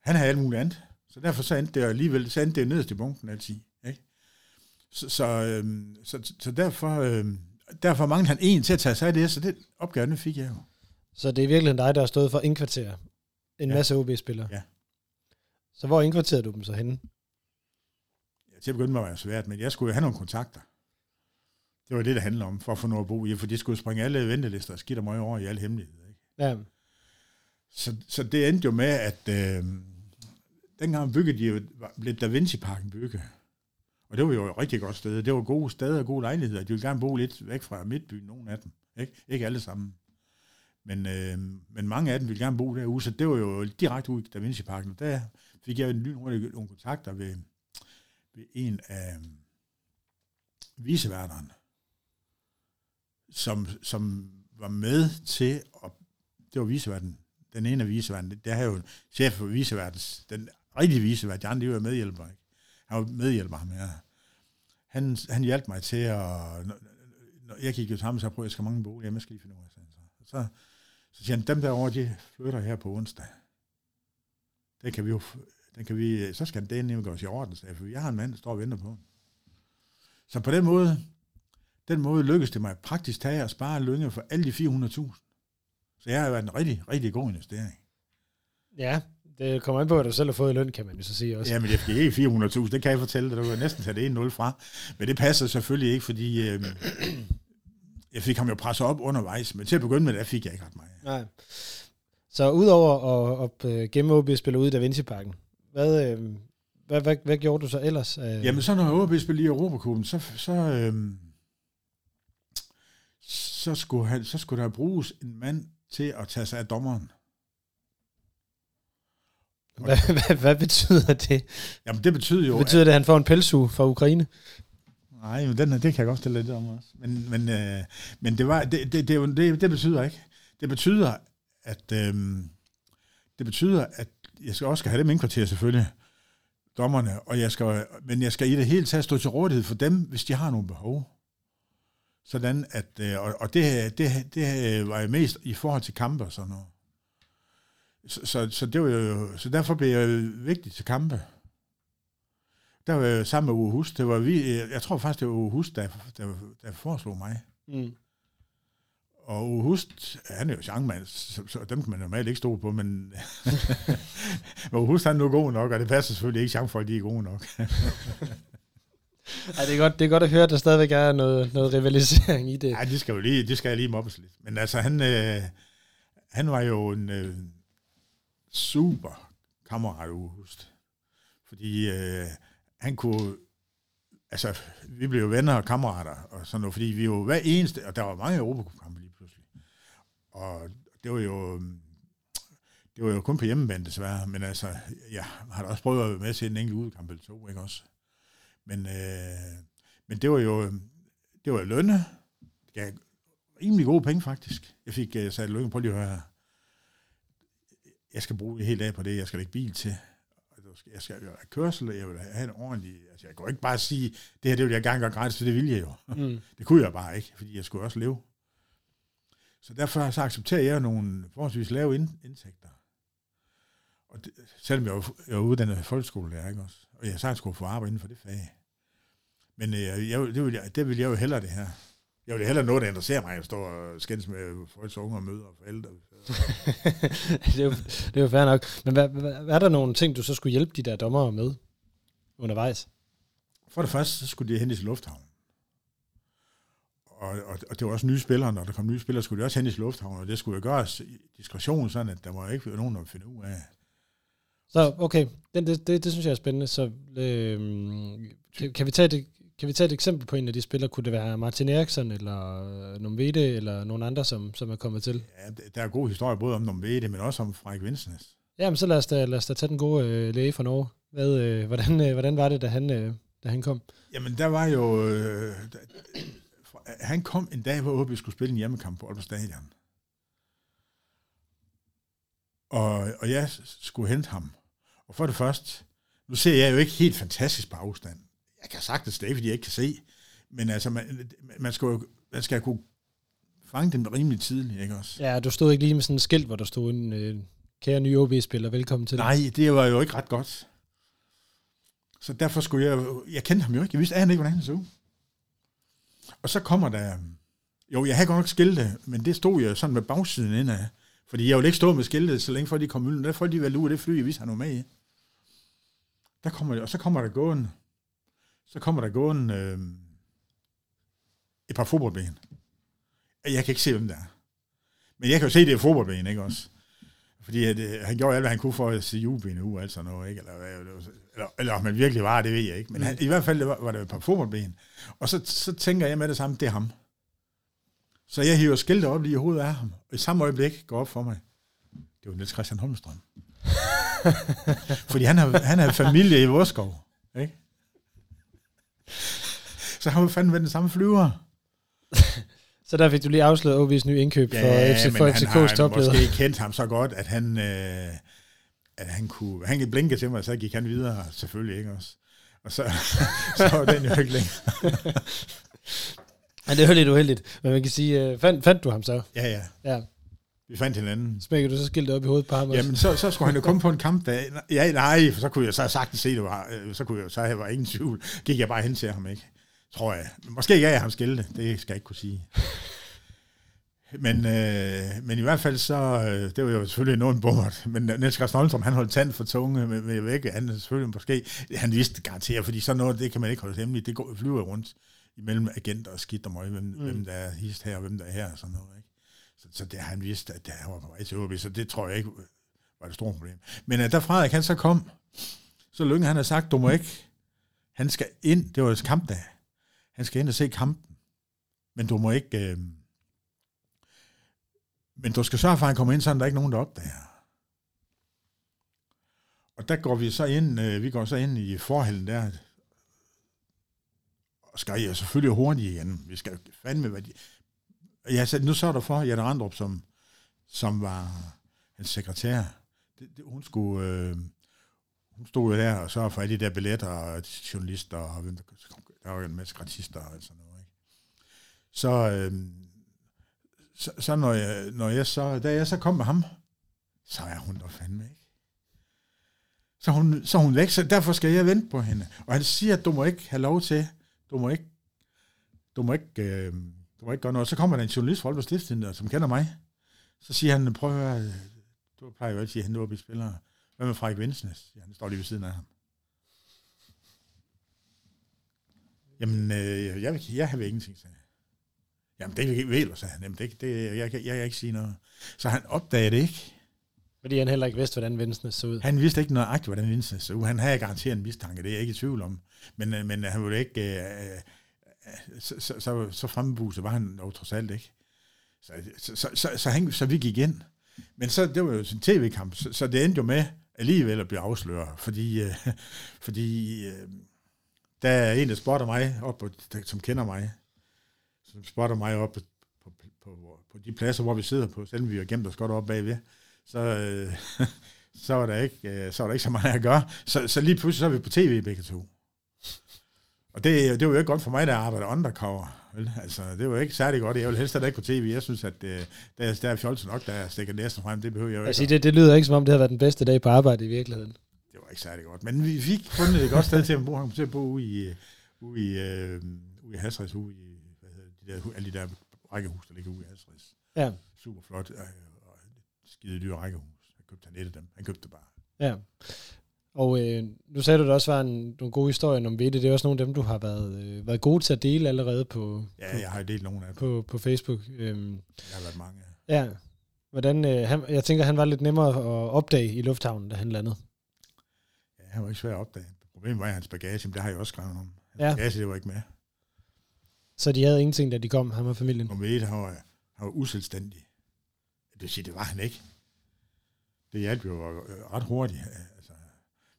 Han havde alt muligt andet. Så derfor så endte det alligevel, så endte det nederst i bunken altid. Ikke? Så, så, øhm, så, så derfor, øhm, derfor manglede han en til at tage sig af det, så det opgave, fik jeg jo. Så det er virkelig dig, der har stået for indkvarter en ja. masse OB-spillere? Ja. Så hvor indkvarterede du dem så henne? Ja, til at begynde med var det svært, men jeg skulle jo have nogle kontakter. Det var det, det handler om, for at få noget at bo i, for de skulle springe alle ventelister og skidt og møg over i al hemmelighed. Ikke? Ja. Så, så det endte jo med, at øh, dengang byggede de jo, blev Da Vinci-parken bygget. Og det var jo et rigtig godt sted. Det var gode steder og gode lejligheder. De ville gerne bo lidt væk fra midtbyen, nogle af dem. Ikke, ikke alle sammen. Men, øh, men mange af dem ville gerne bo derude, så det var jo direkte ud i Da Vinci-parken. Der fik jeg lynhurtigt nogle kontakter ved, ved en af øhm, viseværterne, som, som var med til, at, det var viseværten, den ene af viseværten, der havde jo chef for viseværtens, den rigtige visevært, de andre de var medhjælper, ikke? Han var medhjælper ham, ja. Han, han hjalp mig til at, når jeg gik jo sammen, så prøvede jeg, skal mange boliger, jeg skal lige finde ud af, så, så, så siger han, dem derovre, de flytter her på onsdag. Det kan vi jo den kan vi, så skal den nemlig gøres i orden, for jeg har en mand, der står og venter på. Så på den måde, den måde lykkedes det mig praktisk tage at spare lønge for alle de 400.000. Så jeg har været en rigtig, rigtig god investering. Ja, det kommer an på, at du selv har fået løn, kan man jo så sige også. Ja, men ikke 400.000, det kan jeg fortælle dig. Du kan næsten tage det 1-0 fra. Men det passer selvfølgelig ikke, fordi øh, jeg fik ham jo presset op undervejs, men til at begynde med, der fik jeg ikke ret meget. Nej. Så udover at, at, at gemme OB spiller ud i Da Vinci-parken, hvad, øh, hvad, hvad, hvad gjorde du så ellers? Øh? Jamen, så når OB spillede i Europacupen, så, så, øh, så, skulle han, så skulle der bruges en mand til at tage sig af dommeren. Hvad, hvad, hvad betyder det? Jamen, det betyder jo... Betyder at, det, at han får en pelsu fra Ukraine? Nej, men den, det kan jeg godt stille lidt om også. Men, men, øh, men det, var, det, det, det, det, det betyder ikke. Det betyder, at øh, det betyder, at jeg skal også skal have dem indkvarteret selvfølgelig, dommerne, og jeg skal, men jeg skal i det hele taget stå til rådighed for dem, hvis de har nogle behov. Sådan at, øh, og, og det, det, det var jo mest i forhold til kampe og sådan noget. Så, så, så, det var jo, så derfor blev jeg vigtig til kampe. Der var jeg sammen med Uwe Hus. Det var vi, jeg tror faktisk, det var Uwe Hus, der, der, der foreslog mig. Mm. Og Hust, han er jo changmand, så, så dem kan man normalt ikke stole på, men [laughs] Hust han er nu god nok, og det passer selvfølgelig ikke, changfolk de er gode nok. [laughs] Ej, det, er godt, det er godt at høre, at der stadigvæk er noget, noget rivalisering i det. Nej, det skal jo lige, det skal jeg lige mobbes lidt. Men altså, han, øh, han var jo en øh, super kammerat, Hust. Fordi øh, han kunne altså, vi blev jo venner og kammerater, og sådan noget, fordi vi jo hver eneste, og der var mange pludselig. Og det var jo, det var jo kun på hjemmebane desværre, men altså, jeg har da også prøvet at være med til en enkelt udkamp eller to, ikke også? Men, øh, men det var jo, det var jo lønne. Det gav rimelig gode penge, faktisk. Jeg fik uh, sat lønne på lige at høre her. Jeg skal bruge en hel dag på det, jeg skal lægge bil til jeg skal jo have kørsel, jeg vil have en ordentlig... Altså, jeg kan ikke bare sige, det her det vil jeg gerne gøre gratis, for det vil jeg jo. Mm. [laughs] Det kunne jeg bare ikke, fordi jeg skulle også leve. Så derfor så accepterer jeg nogle forholdsvis lave indtægter. Og det, selvom jeg var, jeg var uddannet folkeskolelærer, ikke også? Og jeg sagtens skulle få arbejde inden for det fag. Men øh, jeg, det, vil jeg, det vil jeg jo hellere det her. Jeg vil hellere noget, der interesserer mig, at stå og skændes med folks unge og møder og forældre. [laughs] det, er jo, det er jo fair nok. Men hvad, hvad, er der nogle ting, du så skulle hjælpe de der dommere med undervejs? For det første, så skulle de hen i lufthavn. Og, og, og, det var også nye spillere, når der kom nye spillere, skulle de også hen i lufthavn, og det skulle jo gøres i diskretion, sådan at der var ikke nogen, der finde ud af. Så okay, det, det, det, det synes jeg er spændende. Så øh, kan, kan, vi tage det, kan vi tage et eksempel på en af de spillere? Kunne det være Martin Eriksson, eller Nomvede, eller nogen andre, som, som er kommet til? Ja, der er gode historier både om Nomvede, men også om Frederik Vinsnes. Jamen, så lad os da, lad os da tage den gode øh, læge fra Norge. Hvad, øh, hvordan, øh, hvordan var det, da han, øh, da han kom? Jamen, der var jo... Øh, der, han kom en dag, hvor vi skulle spille en hjemmekamp på Aalborg Stadion. Og, og jeg skulle hente ham. Og for det første, nu ser jeg jo ikke helt fantastisk på afstand. Jeg kan sagtens det, fordi jeg ikke kan se. Men altså, man, man, skal jo, man skal kunne fange dem rimelig tidligt, ikke også? Ja, du stod ikke lige med sådan en skilt, hvor der stod en øh, kære nye OB-spiller, velkommen til. Nej, det var jo ikke ret godt. Så derfor skulle jeg, jeg kendte ham jo ikke. Jeg vidste ikke, hvordan han så ud. Og så kommer der, jo, jeg havde godt nok skilte, men det stod jo sådan med bagsiden indad. Fordi jeg ville ikke stå med skiltet, så længe før de kom ud. Der får de vel ud af det fly, hvis han var med i. Der kommer, og så kommer der gående, så kommer der gående øh, et par fodboldben. Jeg kan ikke se, hvem der er. Men jeg kan jo se, det er fodboldben, ikke også? Fordi at, øh, han gjorde alt, hvad han kunne for at se julebenene ud, altså noget, ikke? Eller, eller, eller om man virkelig var, det ved jeg ikke. Men han, i hvert fald det var, var det et par fodboldben. Og så, så tænker jeg med det samme, det er ham. Så jeg hiver skiltet op lige i hovedet af ham, og i samme øjeblik går op for mig. Det var Niels Christian Holmstrøm. [laughs] Fordi han har, han har familie i Vorskov. Ikke? Så han var fandme med den samme flyver. [laughs] Så der fik du lige afsløret OB's nye indkøb ja, for, FC, for FCK's topleder. måske kendt ham så godt, at han, øh, at han kunne, han blinke til mig, og så gik han videre, selvfølgelig ikke også. Og så, [laughs] så var den jo ikke længere. Ja, det er jo lidt uheldigt, men man kan sige, uh, fandt, fandt du ham så? Ja, ja. Ja. Vi fandt hinanden. Smækker du så skiltet op i hovedet på ham også? Jamen, så, så skulle han jo komme på en kamp, der... Ja, nej, for så kunne jeg så sagtens se, det var, øh, så kunne jeg, så jeg var ingen tvivl. Gik jeg bare hen til ham, ikke? Tror jeg. Måske gav jeg ham skilte, det skal jeg ikke kunne sige. [laughs] Men, øh, men i hvert fald så, øh, det var jo selvfølgelig nogen bummert, men Niels Carsten Holmstrøm, han holdt tand for tunge med, med væk, han selvfølgelig måske, han vidste garanteret, fordi sådan noget, det kan man ikke holde hemmeligt, det går, flyver rundt imellem agenter og skidt og møg, hvem, mm. hvem der er hist her, og hvem der er her, og sådan noget. Ikke? Så, så det har han vidst, at det var på vej til OB, så det tror jeg ikke var det store problem. Men at der Frederik han så kom, så Lønge han har sagt, du må ikke, han skal ind, det var jo kampdag, han skal ind og se kampen, men du må ikke, øh, men du skal sørge for, at han kommer ind, så der er ikke nogen, der opdager. Og der går vi så ind, øh, vi går så ind i forhallen der, og skal jeg selvfølgelig hurtigt igen. Vi skal fandme, hvad de... Jeg sagde, nu så der for Jette Randrup, som, som var en sekretær. Det, det, hun skulle... Øh, hun stod jo der og sørgede for alle de der billetter og journalister, og hvem der, der var jo en masse gratister og sådan noget. Ikke? Så, øh, så, så når, jeg, når jeg så, da jeg så kom med ham, så er hun der fandme ikke. Så hun, så hun væk, så derfor skal jeg vente på hende. Og han siger, at du må ikke have lov til du må ikke, du må ikke, øh, du må ikke gøre noget. Så kommer der en journalist fra Aalborg Stiftstidende, som kender mig. Så siger han, prøv at høre, du plejer jo altid at hente op i spillere. Hvad med Frederik Vindsnes? Ja, han står lige ved siden af ham. Jamen, øh, jeg, jeg har ingenting, sagde Jamen, det ved du, sagde han. Jamen, det, det, jeg, jeg, jeg kan ikke sige noget. Så han opdagede det ikke. Fordi han heller ikke vidste, hvordan Vinsnes så ud. Han vidste ikke nøjagtigt, hvordan Vinsnes så ud. Han havde garanteret en mistanke, det er jeg ikke i tvivl om. Men, øh, men han ville ikke... Øh, øh, så, så, så, så frembuset var han dog trods alt ikke. Så, så, så, så, så, han, så vi gik ind. Men så, det var jo en tv-kamp, så, så det endte jo med alligevel at blive afsløret, fordi, øh, [laughs] fordi øh, der er en, der spotter mig op, på, som kender mig, som spotter mig op på, på, på, på de pladser, hvor vi sidder på, selvom vi har gemt os godt op bagved så, øh, [laughs] så, var der ikke, øh, så var der ikke så meget at gøre. Så, så lige pludselig så er vi på tv begge to. Og det, det var jo ikke godt for mig, der arbejder undercover. Vel? Altså, det var ikke særlig godt. Jeg vil helst ikke på tv. Jeg synes, at øh, der, der er fjolsen nok, der stikker næsten frem. Det behøver jeg jo ikke. Altså, det, det lyder ikke, som om det har været den bedste dag på arbejde i virkeligheden. Det var ikke særlig godt. Men vi fik fundet et godt sted til at bo. Han til at bo ude i, ude i, øh, ude i Hasrids, ude i hvad hedder de der, alle de der rækkehus, der ligger ude i Alstris. Ja, Super flot, øh, og skide dyre rækkehus. Han købte han et af dem. Han købte det bare. ja. Og øh, nu sagde du, at der også var en, nogle gode historier om Vette. Det er også nogle af dem, du har været, øh, været god til at dele allerede på, Ja, jeg har delt nogle af dem. på, på Facebook. Øhm, Der har været mange. ja. Hvordan, øh, han, jeg tænker, han var lidt nemmere at opdage i lufthavnen, da han landede. Han var ikke svær at opdage. Problemet var, hans bagage, men det har jeg også skrevet om. Hans Ja. bagage, det var ikke med. Så de havde ingenting, da de kom, han og familien. Og ved, han var, han var uselvstændig. Det vil sige, det var han ikke. Det hjalp jo øh, ret hurtigt. Altså,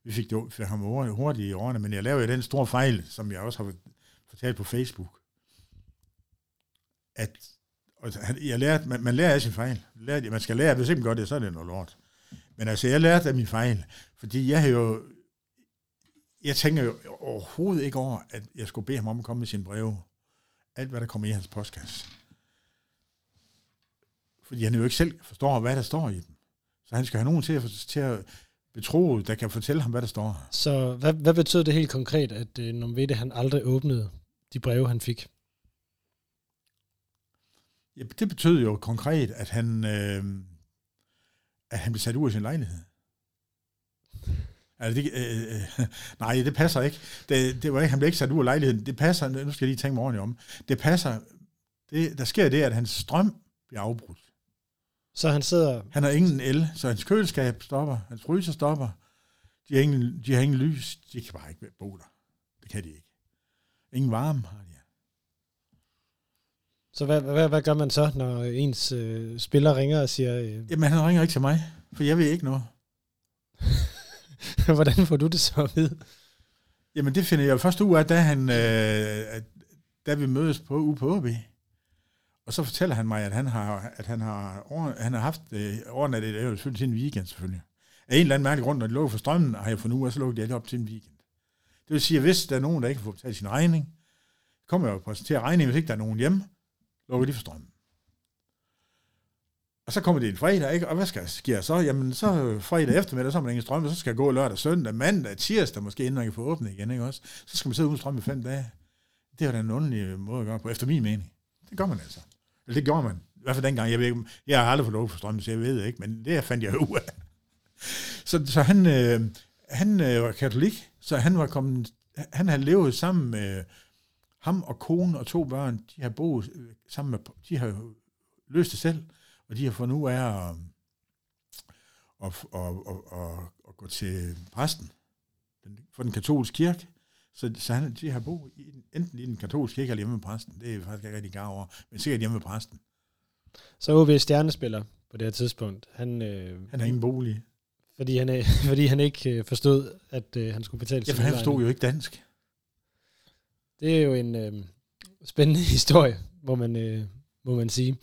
vi fik, det, fik ham hurtigt i årene, men jeg lavede jo den store fejl, som jeg også har fortalt på Facebook, at han- jeg lærte, man, man lærer af sin fejl. Lærte, man skal lære, hvis ikke man gør det, så er det noget lort. Men altså, jeg lærte af min fejl, fordi jeg har jo, jeg tænker jo overhovedet ikke over, at jeg skulle bede ham om at komme med sine breve. Alt, hvad der kommer i hans postkasse. Fordi han jo ikke selv forstår, hvad der står i dem. Så han skal have nogen til at, til at betro, der kan fortælle ham, hvad der står. Så hvad, hvad betød det helt konkret, at øh, Nomvete han aldrig åbnede de breve, han fik? Ja, det betød jo konkret, at han, øh, at han blev sat ud af sin lejlighed. Altså, det, øh, øh, [laughs] nej, det passer ikke. Det, det var ikke. Han blev ikke sat ud af lejligheden. Det passer, nu skal jeg lige tænke mig ordentligt om. Det passer, det, der sker det, at hans strøm bliver afbrudt. Så han sidder... Han har ingen el, så hans køleskab stopper, hans fryser stopper. De har ingen, de har ingen lys. De kan bare ikke bo der. Det kan de ikke. Ingen varme har de. Så hvad, hvad, hvad gør man så, når ens øh, spiller ringer og siger, øh, Jamen, han ringer ikke til mig, for jeg ved ikke noget. [laughs] [laughs] hvordan får du det så at vide? Jamen, det finder jeg jo først ud af, da, han, øh, at, da vi mødes på ude på OB. Og så fortæller han mig, at han har, at han har, over, han har haft øh, overnattet, det er til en weekend selvfølgelig. Af en eller anden mærkelig grund, når de lukker for strømmen, har jeg fundet ud af, så lukker de alle op til en weekend. Det vil sige, at hvis der er nogen, der ikke får betalt sin regning, kommer jeg jo og præsenterer regningen, hvis ikke der er nogen hjemme, lukker de for strømmen. Og så kommer det en fredag, ikke? og hvad skal sker der så? Jamen, så øh, fredag eftermiddag, så har man ingen strøm, og så skal jeg gå lørdag, søndag, mandag, tirsdag, måske inden man kan få åbnet igen, ikke også? Så skal man sidde uden strøm i fem dage. Det er jo da måde at gøre på, efter min mening. Det gør man altså. Eller det gjorde man. I hvert fald dengang. Jeg, ved ikke, jeg har aldrig fået lov for strøm, så jeg ved det ikke, men det fandt jeg ud af. Så, så han, øh, han øh, var katolik, så han var kommet, han havde levet sammen med ham og kone og to børn, de har boet øh, sammen med, de har løst det selv, og de har fundet ud af at, at, at, at, at, at gå til præsten den, for den katolske kirke. Så, så han, de har boet i, enten i den katolske kirke eller hjemme med præsten. Det er jeg faktisk ikke rigtig gav over, men sikkert hjemme med præsten. Så OB stjernespiller på det her tidspunkt, han, øh, Han har ingen bolig. fordi, han, øh, [laughs] fordi han ikke øh, forstod, at øh, han skulle betale Ja, for han forstod jo ikke dansk. Det er jo en øh, spændende [laughs] historie, må man, øh, må man sige.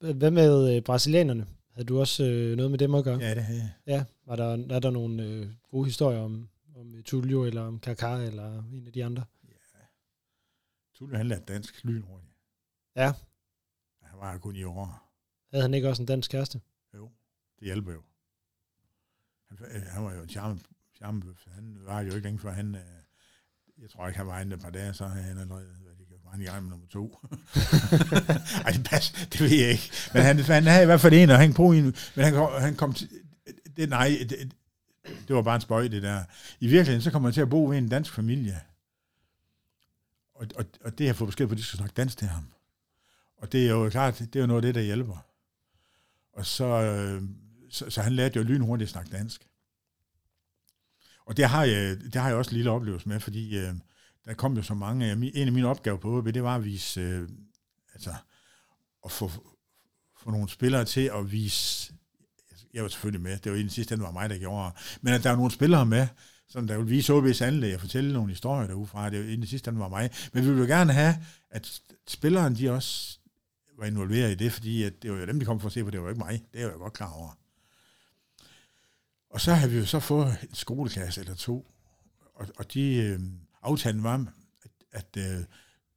Hvad med øh, brasilianerne? Havde du også øh, noget med dem at gøre? Ja, det havde jeg. Ja, var der, er der nogle øh, gode historier om, om Tullio, eller om Kaká, eller en af de andre? Tulle, han lærte dansk lynhurtigt. Ja. Han var kun i år. Havde han ikke også en dansk kæreste? Jo, det hjælper jo. Han, øh, han var jo en charme, charmebøf. Han var jo ikke længe før han... Øh, jeg tror ikke, han var et par dage, så havde han allerede var han i gang med nummer to. [laughs] Ej, det pas, det ved jeg ikke. Men han, han havde i hvert fald en, og han på en, men han, kom- han kom til, det, nej, det, det var bare en spøj, det der. I virkeligheden, så kommer han til at bo ved en dansk familie. Og, og, og det har fået besked på, at de skal snakke dansk til ham. Og det er jo klart, det er jo noget af det, der hjælper. Og så, øh, så, så han lærte jo lynhurtigt at snakke dansk. Og det har jeg, det har jeg også en lille oplevelse med, fordi øh, der kom jo så mange, en af mine opgaver på OB, det var at vise, øh, altså, at få, få nogle spillere til at vise, jeg var selvfølgelig med, det var i den sidste ende var mig, der gjorde, men at der var nogle spillere med, som der ville vise OB's anlæg og fortælle nogle historier derudefra, det var i den sidste ende var mig, men vi ville jo gerne have, at spilleren de også var involveret i det, fordi at det var jo dem, de kom for at se på, det var jo ikke mig, det er jeg jo godt klar over. Og så har vi jo så fået en skoleklasse eller to, og, og de øh, aftalen var, at, at, øh,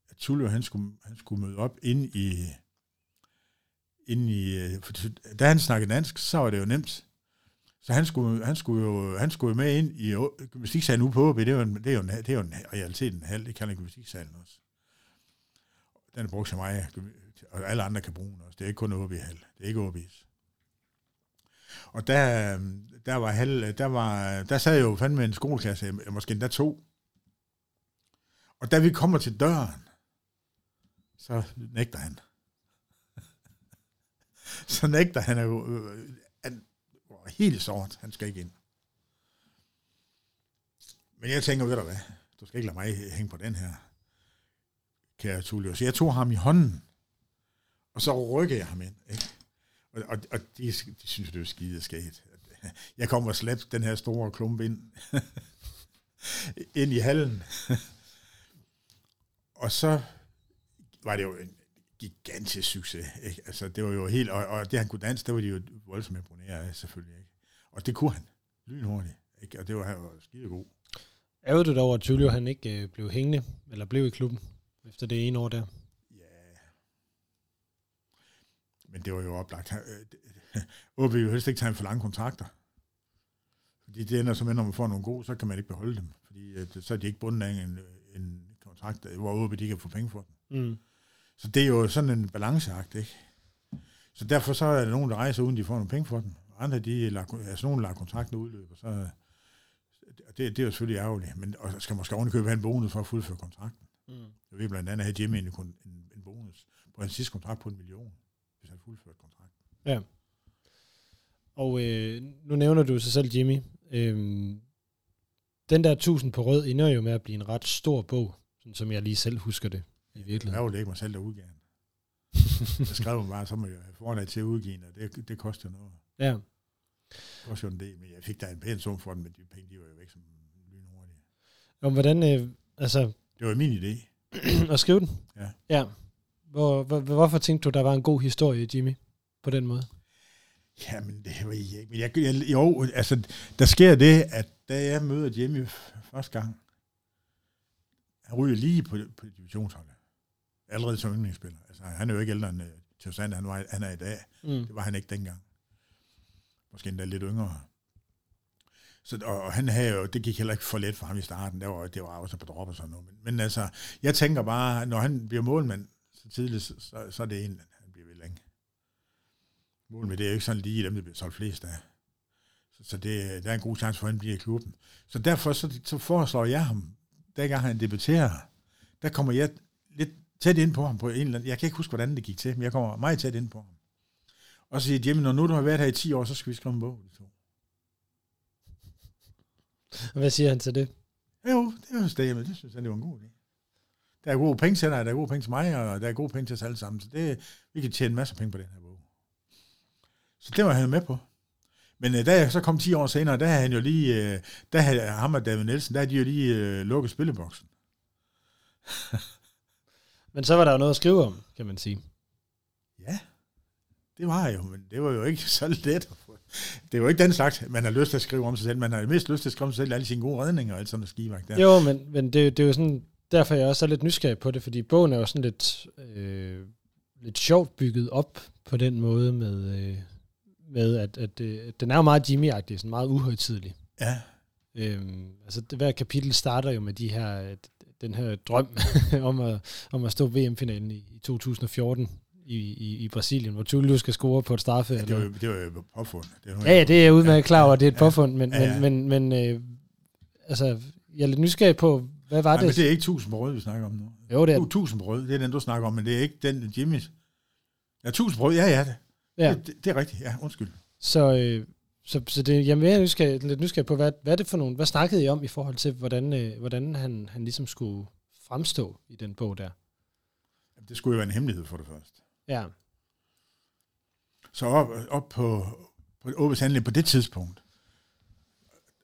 at Tullio, han skulle, han skulle møde op ind i, ind i øh, for da han snakkede dansk, så var det jo nemt. Så han skulle, han skulle, jo, han skulle jo med ind i gymnastiksalen ude på OB, det er jo en, det er jo en, det er jo en realitet en halv, det kalder gymnastiksalen også. den er brugt så mig, og alle andre kan bruge den også. Det er ikke kun OB halv. Det er ikke OB's. Og der, øh, der var, halv, der var, der sad jo fandme en skoleklasse, måske endda to. Og da vi kommer til døren, så nægter han. [laughs] så nægter han jo, øh, han var helt sort, han skal ikke ind. Men jeg tænker, ved du hvad, du skal ikke lade mig hænge på den her, kære Tullius. Så jeg tog ham i hånden, og så rykkede jeg ham ind. Ikke? Og, og, og de, de synes, det er skide skægt. Øh, jeg kommer og slæbte den her store klump ind, [laughs] ind i hallen. [laughs] og så var det jo en gigantisk succes. Ikke? Altså, det var jo helt, og, og det han kunne danse, det var de jo voldsomt imponeret af, selvfølgelig. Ikke? Og det kunne han, lynhurtigt. Ikke? Og det var, han var skide god. Ærede du dig over, at Tullio han ikke øh, blev hængende, eller blev i klubben, efter det ene år der? Ja. Men det var jo oplagt. OB [laughs] vil jo helst ikke tage for lange kontrakter. Fordi det ender som når man får nogle gode, så kan man ikke beholde dem. Fordi at, så er de ikke bundet af en, en kontrakt, hvor OB de kan få penge for den. Mm. Så det er jo sådan en balanceagt, ikke? Så derfor så er der nogen, der rejser, uden de får nogle penge for dem. Andre, de lader, altså nogen lader kontrakten udløbe, så det, det er jo selvfølgelig ærgerligt, men og skal måske ovenikøbe have en bonus for at fuldføre kontrakten. Mm. Jeg ved blandt andet, at Jimmy en, en, en bonus på hans sidste kontrakt på en million, hvis han fuldfører kontrakten. Ja. Og øh, nu nævner du sig selv, Jimmy. Øhm, den der 1000 på rød ender jo med at blive en ret stor bog, sådan som jeg lige selv husker det i virkeligheden. Jeg jo ikke mig selv, der udgav den. jeg skrev mig bare, så må jeg have fornat til at udgive den, og det, det koster noget. Ja. Det koster jo en del, men jeg fik da en pæn sum for den, men de penge, de var jo væk som lynhurtigt. Og hvordan, øh, altså... Det var min idé. [clears throat] at skrive den? Ja. Ja. Hvor, hvor, hvorfor tænkte du, der var en god historie, Jimmy, på den måde? Jamen, det var ikke. Men jeg, jeg, jo, altså, der sker det, at da jeg møder Jimmy første gang, han ryger lige på, på divisionsholdet. Allerede som yndlingsspiller. Altså, han er jo ikke ældre end uh, Theo Sander, han, var, han er i dag. Mm. Det var han ikke dengang. Måske endda lidt yngre. Så, og, og han havde jo, det gik heller ikke for let for ham i starten, det var, det var også på drop og sådan noget. Men, men altså, jeg tænker bare, når han bliver målmand så tidligt, så, så, så er det en, han bliver ved længe. Målmand, det er jo ikke sådan lige dem, der bliver solgt flest af. Så, så det, der er en god chance for, at han bliver i klubben. Så derfor så, så foreslår jeg ham, dengang han debuterer, der kommer jeg lidt tæt ind på ham på en eller anden, jeg kan ikke huske, hvordan det gik til, men jeg kommer meget tæt ind på ham. Og så siger Jimmy, når nu du har været her i 10 år, så skal vi skrive en bog, de to. Hvad siger han til det? Jo, det er jo stedet, det synes jeg, det var en god idé. Der er gode penge til dig, der er gode penge til mig, og der er gode penge til os alle sammen. Så det, vi kan tjene masser af penge på den her bog. Så det var han med på. Men øh, da jeg så kom 10 år senere, der havde han jo lige, øh, der havde ham og David Nielsen, der havde de jo lige øh, lukket spilleboksen. [laughs] Men så var der jo noget at skrive om, kan man sige. Ja, det var jo, men det var jo ikke [laughs] så let. Det er jo ikke den slags, man har lyst til at skrive om sig selv. Man har mest lyst til at skrive om sig selv alle sine gode redninger og alt sådan noget skivagt der. Jo, men, men det, det er jo sådan, derfor jeg også er lidt nysgerrig på det, fordi bogen er jo sådan lidt, øh, lidt sjovt bygget op på den måde med, øh, med at, at, at den er jo meget Jimmy-agtig, sådan meget uhøjtidlig. Ja. Øhm, altså det, hver kapitel starter jo med de her, den her drøm [laughs] om, at, om at stå VM-finalen i, i 2014 i, i, i Brasilien, hvor Tulio skal score på et straffe. Ja, det var det var jo påfund. Det var ja, ja, det er jeg udmærket klar over, det er et ja, påfund, men, ja, ja. men, men, men øh, altså, jeg er lidt nysgerrig på, hvad var Nej, det? men det er ikke 1000 brød, vi snakker om nu. Jo, det er... 1000 brød, det er den, du snakker om, men det er ikke den Jimmy's. Ja, 1000 brød, ja, ja. Ja. det, det, det er rigtigt, ja, undskyld. Så, øh, så, så det, jeg er nysgerrig, lidt nysgerrig på, hvad, hvad det for nogle, hvad snakkede I om i forhold til, hvordan, øh, hvordan han, han ligesom skulle fremstå i den bog der? Jamen, det skulle jo være en hemmelighed for det første. Ja. Så op, op på, på Åbes handling på det tidspunkt,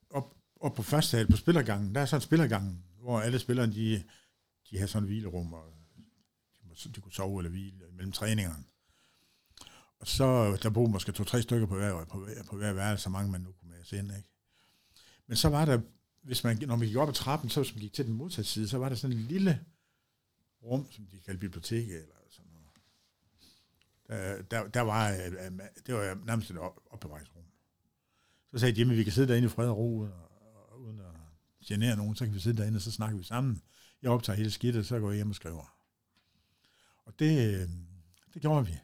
op, op på første sal på spillergangen, der er sådan en spillergang, hvor alle spillerne, de, de har sådan et hvilerum, og de, de kunne sove eller hvile mellem træningerne. Så, der boede måske to-tre stykker på hver, på, hver, på hver værelse, så mange man nu kunne med ind, ikke? Men så var der, hvis man, når man gik op ad trappen, så hvis man gik til den modsatte side, så var der sådan en lille rum, som de kaldte bibliotek, eller sådan noget. Der, der, der var, øh, det var nærmest et opbevaringsrum. Så sagde Jimmy, vi kan sidde derinde i fred og ro, og, og uden at genere nogen, så kan vi sidde derinde, og så snakker vi sammen. Jeg optager hele skidtet, så går jeg hjem og skriver. Og det, øh, det gjorde vi.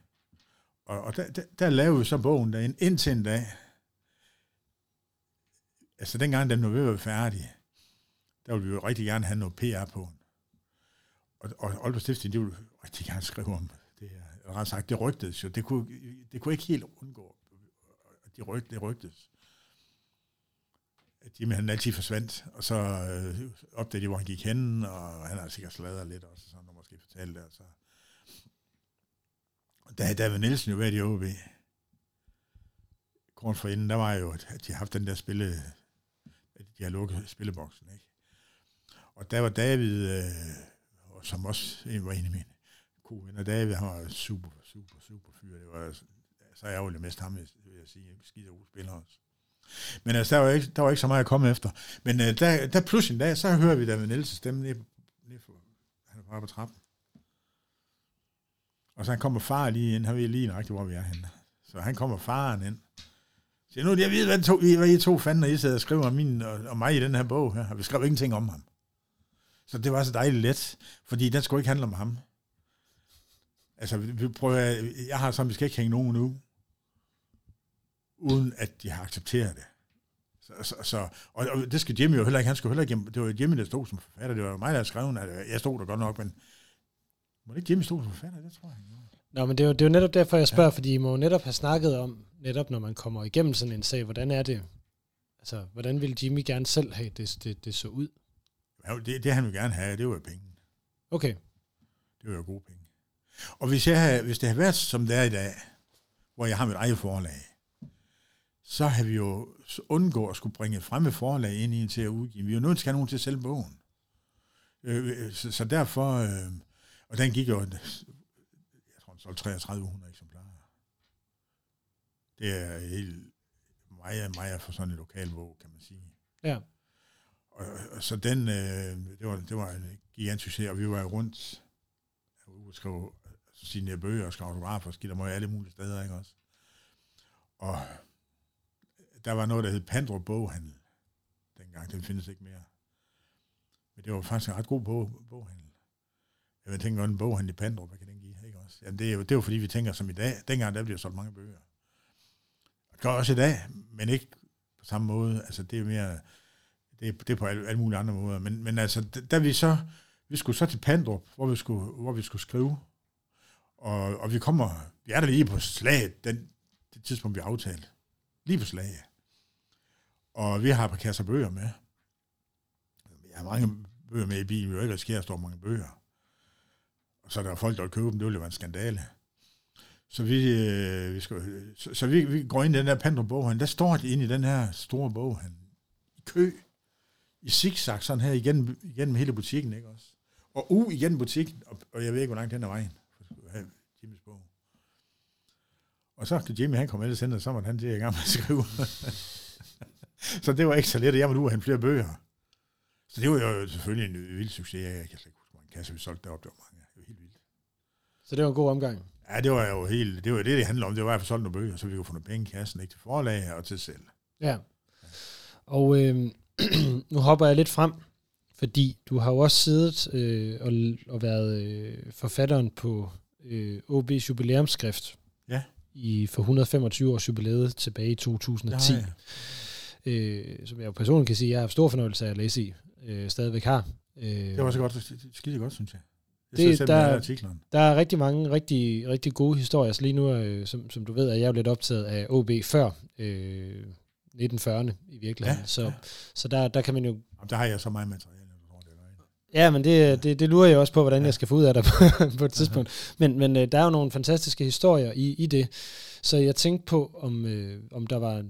Og, og der, der, der lavede vi så bogen derinde, indtil en dag. Altså dengang den nu ved at være færdig, der ville vi jo rigtig gerne have noget PR på den. Og, og Aalborg Stifting, de ville rigtig gerne skrive om det her. Eller ret sagt, det rygtedes jo. Det kunne, det kunne ikke helt undgå. De ryg, det rygtedes. At Jimmy han altid forsvandt, og så øh, opdagede de, hvor han gik hen, og han har sikkert sladret lidt også, sådan, og måske fortalte det, og så der havde David Nielsen jo været i OB. Kort for inden, der var jo, at de har haft den der spille, at de har lukket spilleboksen, ikke? Og der var David, øh, som også en var en af mine gode venner. David, han var super, super, super fyr. Det var så ærgerligt mest ham, vil jeg sige. skide gode spiller også. Men altså, der var, ikke, der var ikke så meget at komme efter. Men øh, der, der pludselig en dag, så hører vi David Nielsen stemme nede, ned for, han er bare på trappen. Og så han kommer far lige ind, han ved lige nøjagtigt, hvor vi er henne. Så han kommer faren ind. Så nu, jeg ved, hvad, to, hvad I to fanden, når I sidder og skriver om, min, og, og mig i den her bog her. Vi skrev ingenting om ham. Så det var så dejligt let, fordi den skulle ikke handle om ham. Altså, vi prøver, jeg har sådan, vi skal ikke hænge nogen nu, uden at de har accepteret det. Så, så, så og, og, det skal Jimmy jo heller ikke, han skulle heller ikke, det var Jimmy, der stod som forfatter, det var mig, der havde skrevet, at altså, jeg stod der godt nok, men må det ikke Jimmy som forfatter? Det tror jeg ikke. Nå, men det er, jo, det er jo netop derfor, jeg spørger, ja. fordi I må jo netop have snakket om, netop når man kommer igennem sådan en sag, hvordan er det, altså, hvordan vil Jimmy gerne selv have, det, det, det så ud? Ja, det, det han vil gerne have, det var jo penge. Okay. Det var jo gode penge. Og hvis, jeg havde, hvis det havde været, som det er i dag, hvor jeg har mit eget forlag, så har vi jo undgået at skulle bringe fremme forlag ind i til at udgive. Vi er jo nødt til at have nogen til at sælge bogen. Øh, så, så derfor, øh, og den gik jo, jeg tror, den solgte 3300 eksemplarer. Det er helt meget, meget for sådan en lokal bog, kan man sige. Ja. Og, og så den, øh, det, var, det var en gigantisk succes, og vi var rundt og skrev sine bøger og skrev autografer og skidte mig alle mulige steder, ikke også? Og der var noget, der hed Pandrup Boghandel dengang. Den findes ikke mere. Men det var faktisk en ret god bog, boghandel. Jeg vil tænke, en boghandel i Pandrup, hvad kan den give? Ikke også? Jamen, det, er jo, det er jo fordi, vi tænker som i dag. Dengang der bliver solgt mange bøger. Det gør også i dag, men ikke på samme måde. Altså, det er mere... Det er, det er på alle, alle mulige andre måder. Men, men altså, da vi så... Vi skulle så til Pandrup, hvor vi skulle, hvor vi skulle skrive. Og, og vi kommer... Vi er der lige på slaget, den, det tidspunkt, vi aftalte. Lige på slaget. Og vi har på kasser bøger med. Jeg har mange bøger med i bilen. Vi vil ikke risikere, at der står mange bøger så så er der folk, der vil købe dem. Det ville jo være en skandale. Så vi, øh, vi, skal, så, så vi, vi går ind i den der Pandrup boghandel. Der står de inde i den her store boghandel. I kø. I zigzag, sådan her igennem, igennem hele butikken, ikke også? Og u igennem butikken, og, og jeg ved ikke, hvor langt den er vejen. For at have Jimmys bog. Og så kan Jimmy, han kom ellers hen, og så var han det, jeg i gang med at skrive. [laughs] så det var ikke så let, at jeg måtte ud flere bøger. Så det var jo selvfølgelig en vild succes. Jeg kan slet ikke huske, hvor en kasse vi solgte deroppe. Det var mange. Det var helt vildt. Så det var en god omgang? Ja, det var jo helt, det var det, det handlede om. Det var at få solgt nogle bøger, så vi kunne få nogle penge i kassen, ikke til forlag og til selv. Ja. Og øh, [clears throat] nu hopper jeg lidt frem, fordi du har jo også siddet øh, og, og været øh, forfatteren på øh, OB's jubilæumsskrift. Ja. I, for 125 års jubilæet tilbage i 2010. Ja, øh, som jeg jo personligt kan sige, jeg har stor fornøjelse af at læse i. Øh, stadigvæk har. Øh, det var så godt, skide godt, synes jeg. Det, der, der er rigtig mange rigtig, rigtig gode historier. Så lige nu, øh, som, som du ved, er jeg jo lidt optaget af OB før øh, 1940'erne i virkeligheden. Ja, så, ja. så der, der kan man jo... Jamen, der har jeg så meget materiale. Ja, men det, det, det lurer jeg også på, hvordan ja. jeg skal få ud af det [laughs] på, på et tidspunkt. Men, men øh, der er jo nogle fantastiske historier i, i det. Så jeg tænkte på, om, øh, om der var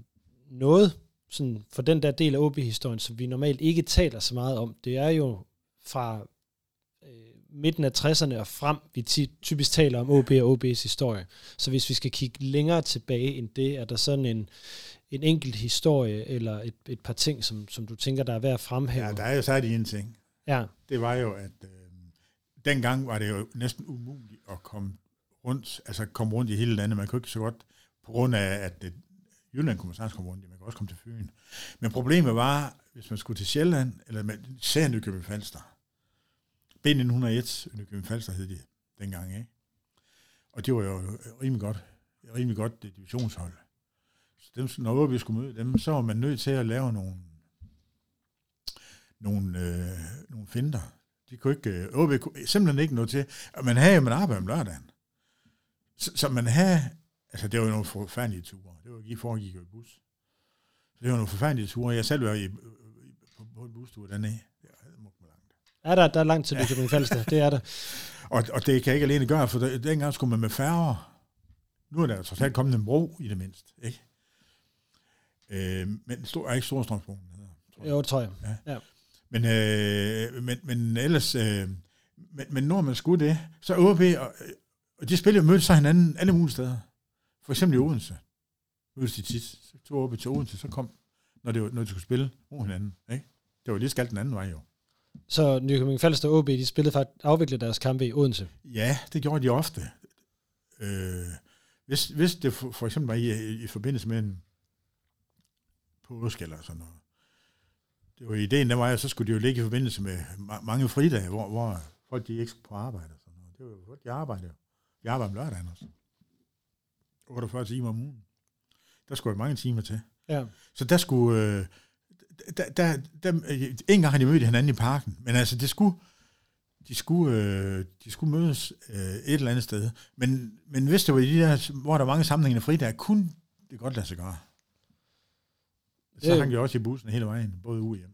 noget sådan for den der del af OB-historien, som vi normalt ikke taler så meget om. Det er jo fra midten af 60'erne og frem, vi typisk taler om OB og OB's historie. Så hvis vi skal kigge længere tilbage end det, er der sådan en, en enkelt historie, eller et, et par ting, som, som du tænker, der er værd at fremhæve? Ja, der er jo særligt en ting. Ja. Det var jo, at øh, dengang var det jo næsten umuligt at komme rundt, altså komme rundt i hele landet. Man kunne ikke så godt, på grund af, at det, Jylland kunne man sagtens komme rundt i, man kunne også komme til Fyn. Men problemet var, hvis man skulle til Sjælland, eller med, især Nykøbing Falster, B1901, Nykøbing Falster hed de dengang, ikke? Og det var jo rimelig godt, rimelig godt det divisionshold. Så dem, når vi skulle møde dem, så var man nødt til at lave nogle, nogle, øh, nogle finder. De kunne ikke, øh, OB kunne simpelthen ikke nå til. Og man havde jo man arbejde om lørdagen. Så, så man havde, altså det var jo nogle forfærdelige ture. Det var ikke, I foregik jo i bus. Så det var nogle forfærdelige ture. Jeg selv var i, øh, øh, på, på en bustur dernede. Det. Ja, der, der er langt til Nykøbing Falster, det er der. [laughs] Og, og det kan jeg ikke alene gøre, for der, dengang skulle man med færger. Nu er der trods alt kommet en bro i det mindste, ikke? Øh, men stor, er ikke Storstrømsbroen, hedder, Jo, tror jeg. Ja. ja. Men, øh, men, men ellers, øh, men, men når man skulle det, så OB, og, og de spillede mødte sig hinanden alle mulige steder. For eksempel i Odense. Mødtes de tit. Så tog OB til Odense, så kom, når, det var, når de skulle spille mod hinanden. Ikke? Det var lige skalt den anden vej jo. Så Nykøbing Falster og OB, de spillede faktisk afvikle deres kampe i Odense? Ja, det gjorde de ofte. Øh, hvis, hvis det for, for eksempel var i, i, i forbindelse med en påske eller sådan noget, det var ideen, der var, at så skulle de jo ligge i forbindelse med mange fridage, hvor, hvor folk de ikke skulle på arbejde. Og sådan noget. Det var jo folk, de arbejdede. De arbejdede om lørdagen også. 48 timer om ugen. Der skulle jo mange timer til. Ja. Så der skulle... Øh, der, der, der, en gang har de mødt hinanden i parken, men altså, det skulle, de skulle, øh, de skulle mødes øh, et eller andet sted. Men, men hvis det var i de der, hvor der var mange sammenhængende fridage, kunne det godt lade sig gøre. Så hang jeg også i bussen hele vejen, både ude hjem.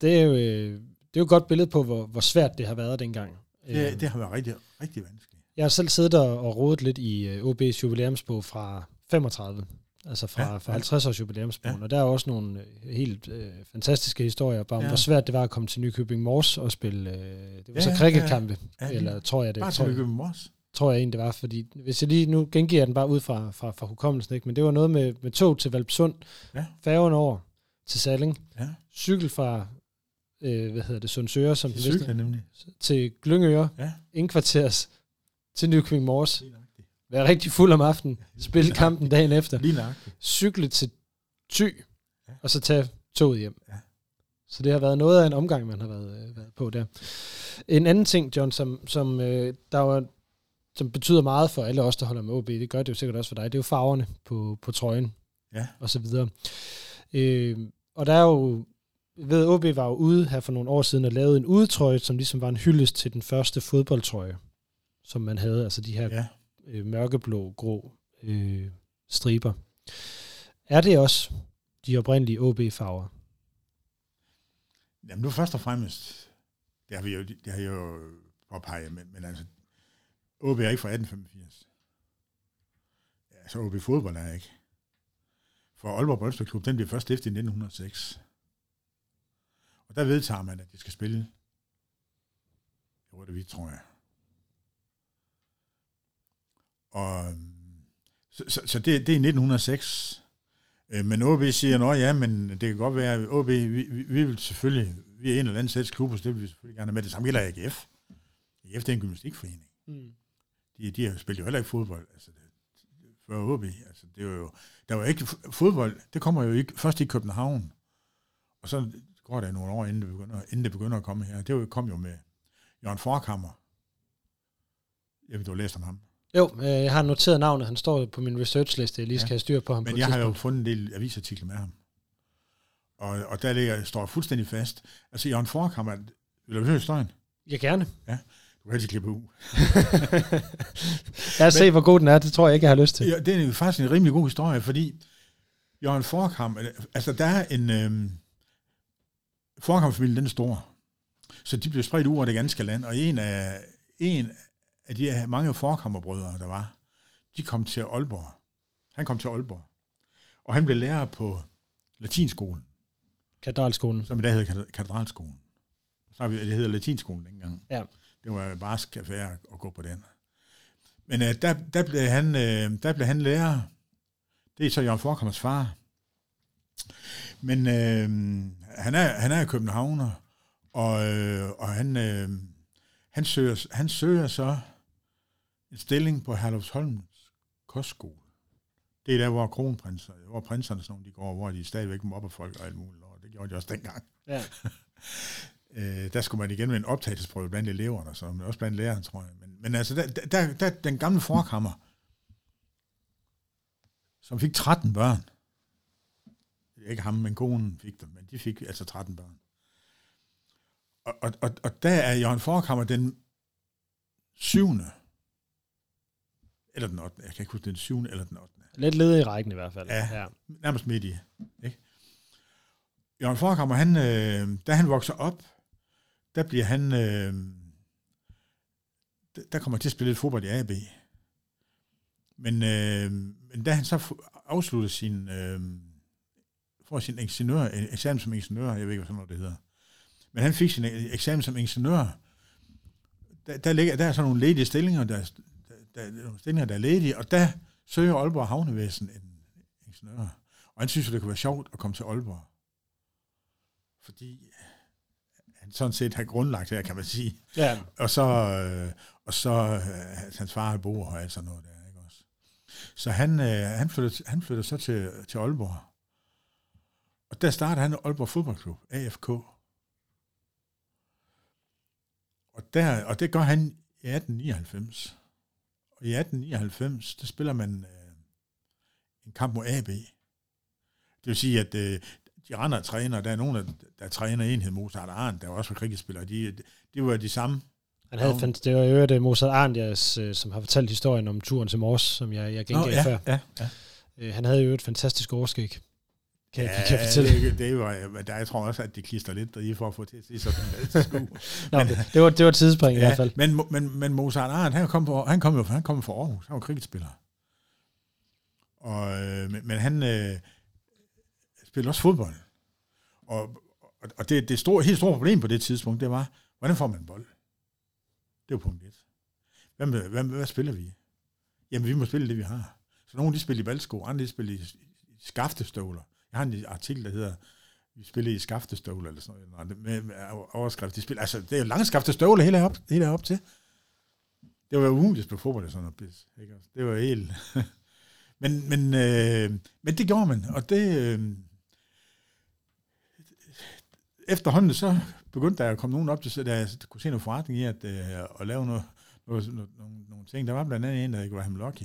Det er jo, øh, det er jo et godt billede på, hvor, hvor svært det har været dengang. Det, øh, det har været rigtig, rigtig vanskeligt. Jeg har selv siddet og rodet lidt i øh, OB's jubilæumsbog fra 35, altså fra, ja, fra 50 års jubilæumsbogen, ja. og der er også nogle helt uh, fantastiske historier, bare om ja. hvor svært det var at komme til Nykøbing Mors og spille, uh, det var ja, så krikkekampe, ja, ja. eller tror jeg det. Bare til Nykøbing Mors? tror jeg egentlig, det var, fordi hvis jeg lige nu gengiver den bare ud fra, fra, fra hukommelsen, ikke? men det var noget med, med tog til Valpsund, ja. færgen over til Salling, ja. cykel fra, øh, hvad hedder det, Sundsøre, som det cykler, nemlig. til Glyngøre, ja. indkvarters til Nykøbing Mors, være rigtig fuld om aftenen, spille kampen dagen efter, Lige cykle til ja. og så tage toget hjem. Ja. Så det har været noget af en omgang, man har været, øh, været på der. En anden ting, John, som, som øh, der var som betyder meget for alle os, der holder med OB, det gør det jo sikkert også for dig, det er jo farverne på, på trøjen, ja. og så videre. Øh, og der er jo, ved OB var jo ude her for nogle år siden og lavede en udetrøje, som ligesom var en hyldest til den første fodboldtrøje, som man havde, altså de her ja øh, mørkeblå, grå øh, striber. Er det også de oprindelige OB-farver? Jamen nu først og fremmest, det har vi jo, det har jo påpeget, men, men altså, OB er ikke fra 1885. Ja, så OB fodbold er ikke. For Aalborg Boldspilklub, den blev først stiftet i 1906. Og der vedtager man, at de skal spille jo, det vi, tror jeg. Og, så, så, så det, det er 1906. Øh, men OB siger, at ja, men det kan godt være, at OB, vi, vi, vi vil selvfølgelig, vi er en eller anden sæts klub, så det vil vi selvfølgelig gerne med. Det samme gælder AGF. AGF det er en gymnastikforening. Mm de, de har spillet jo heller ikke fodbold, altså det, før HB. Altså, det var jo, der var ikke fodbold, det kommer jo ikke, først i København, og så går der nogle år, inden det begynder, inden det begynder at komme her. Det kom jo med Jørgen Forkammer. Jeg ved, du har læst om ham. Jo, øh, jeg har noteret navnet. Han står på min researchliste. Jeg lige skal ja. have styr på ham Men på jeg har jo fundet en del avisartikler med ham. Og, og der ligger, står fuldstændig fast. Altså, Jørgen Forkammer, vil du høre historien? Ja, gerne. Ja. Du kan altid klippe ud. [laughs] Lad os se, hvor god den er. Det tror jeg ikke, jeg har lyst til. Ja, det er faktisk en rimelig god historie, fordi Jørgen Forkamp, altså der er en... Øhm, Forkamp-familien, den er stor. Så de blev spredt ud over det ganske land, og en af, en af de her mange forkammerbrødre, der var, de kom til Aalborg. Han kom til Aalborg. Og han blev lærer på latinskolen. Katedralskolen. Som i dag hedder katedralskolen. Så vi, det hedder latinskolen dengang. Ja. Det var bare affære at gå på den. Men uh, der, der, blev han, uh, der blev han lærer. Det er så Jørgen Forkommers far. Men uh, han, er, han er københavner, og, uh, og han, uh, han, søger, han søger så en stilling på Herlufsholms kostskole. Det er der, hvor kronprinser, hvor prinserne sådan, de går, hvor de stadigvæk mobber folk og alt muligt, og det gjorde de også dengang. Ja. [laughs] øh, der skulle man igen med en optagelsesprøve blandt eleverne, så, men også blandt lærerne, tror jeg. Men, men altså, der, der, der, den gamle forkammer, som fik 13 børn, ikke ham, men konen fik dem, men de fik altså 13 børn. Og, og, og, og der er Jørgen Forkammer den syvende, eller den 8. Jeg kan ikke huske, den syvende eller den 8. Lidt led i rækken i hvert fald. Ja, ja. nærmest midt i. Ikke? Jørgen Forkammer, han, øh, da han vokser op, der bliver han, øh, der kommer til at spille lidt fodbold i AB. Men, øh, men da han så afslutter sin, øh, får sin ingeniør, eksamen som ingeniør, jeg ved ikke, hvad sådan noget det hedder, men han fik sin eksamen som ingeniør, der, der, ligger, der er sådan nogle ledige stillinger, der, der, der, der, stillinger, der er ledige, og der søger Aalborg Havnevæsen en ingeniør. Og han synes det kunne være sjovt at komme til Aalborg. Fordi han sådan set har grundlagt her, kan man sige. Ja. Og så, øh, og så øh, hans far bor og alt sådan noget der. Ikke også? Så han, øh, han, flytter, han flytter så til, til Aalborg. Og der starter han Aalborg Fodboldklub, AFK. Og, der, og det gør han i 1899. Og i 1899, der spiller man øh, en kamp mod AB. Det vil sige, at øh, de andre træner, der er nogen, der, der træner enhed Mozart Arndt, der var også cricketspillere, de, de var de samme. Han havde, ja. det var jo det Mozart Arndt, jeg, øh, som har fortalt historien om turen til Mors, som jeg, jeg gengav ja, før. Ja, ja. Øh, han havde jo et fantastisk overskæg. Kan, ja, kan jeg fortælle? Det, det var, der, jeg tror også, at de klister lidt der i for at få til at se sådan [laughs] men, det, det, var, det var tidsspring ja, i hvert fald. Men, men, men Mozart Arndt, han kom, på, han kom jo han kom fra Aarhus. Han var cricketspiller. Og, øh, men, men han øh, spillede også fodbold. Og, og det, det store, helt store problem på det tidspunkt, det var, hvordan får man bold? Det var punkt et. Hvad, hvad, hvad, spiller vi? Jamen, vi må spille det, vi har. Så nogle de spiller i baldsko, andre de spiller i skaftestøvler. Jeg har en artikel, der hedder, vi spiller i skaftestøvler, eller sådan noget, med, med overskrift. De spiller, altså, det er jo lange skaftestøvler hele op, hele op til. Det var jo umuligt at spille fodbold og sådan noget. Ikke? Det var helt... [laughs] men, men, øh, men det gjorde man, og det... Øh, efterhånden så begyndte der at komme nogen op til, da jeg kunne se noget forretning i at, øh, at lave noget, noget, noget, nogle, nogle ting. Der var blandt andet en, der ikke var ham Lucky,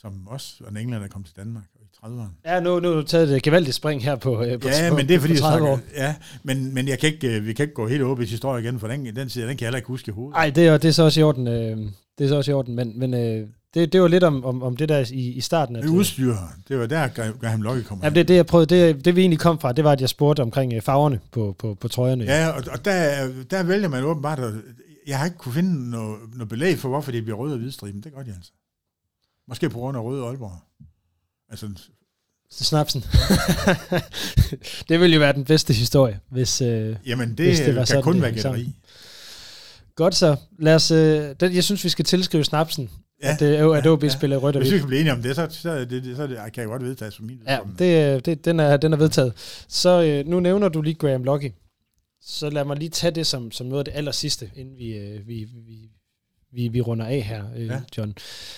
som også var en englænder, der kom til Danmark i 30'erne. Ja, nu, nu har du taget et gevaldigt spring her på, øh, på Ja, på, men det er fordi, på 30 år. ja, men, men jeg kan ikke, øh, vi kan ikke gå helt op i historie igen, for den, den side, den kan jeg heller ikke huske i hovedet. Nej, det er, det er så også i orden. Øh, det er så også i orden, men, men øh, det, det var lidt om, om, om det der i, i starten. At, det udstyr, det var der, Graham Locke kommer Ja, det, det, jeg prøvede, det, det vi egentlig kom fra, det var, at jeg spurgte omkring øh, farverne på, på, på trøjerne. Ja, og, og der, der vælger man åbenbart, at, jeg har ikke kunne finde noget, noget belæg for, hvorfor det bliver rød og hvidstriben. Det gør de altså. Måske på grund af røde Aalborg. Altså, Snapsen. [laughs] det ville jo være den bedste historie, hvis, øh, Jamen, det, hvis det var kan sådan, kun det være gætteri. Godt så. Lad os, øh, den, jeg synes, vi skal tilskrive snapsen, ja, at, øh, at OB ja, spiller rødt og Hvis vi kan blive enige om det, så, så, det, så det, kan jeg godt vedtage for min Ja, det, øh, det, den, er, den er vedtaget. Så øh, nu nævner du lige Graham Locke. Så lad mig lige tage det som, som noget af det aller sidste, inden vi, øh, vi, vi, vi, vi runder af her, øh, ja. John.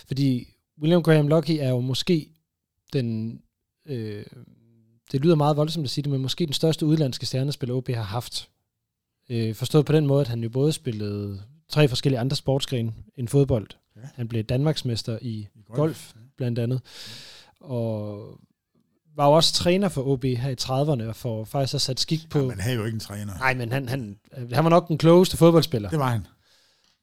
Fordi William Graham Locke er jo måske den... Øh, det lyder meget voldsomt at sige det, men måske den største udlandske stjernespiller OB har haft. Øh, forstået på den måde, at han jo både spillede tre forskellige andre sportsgrene end fodbold. Ja. Han blev Danmarksmester i I golf, golf blandt andet. Og var jo også træner for OB her i 30'erne, og får faktisk også sat skik på... Ja, man havde jo ikke en træner. Nej, men han, han, han var nok den klogeste fodboldspiller. Det var han.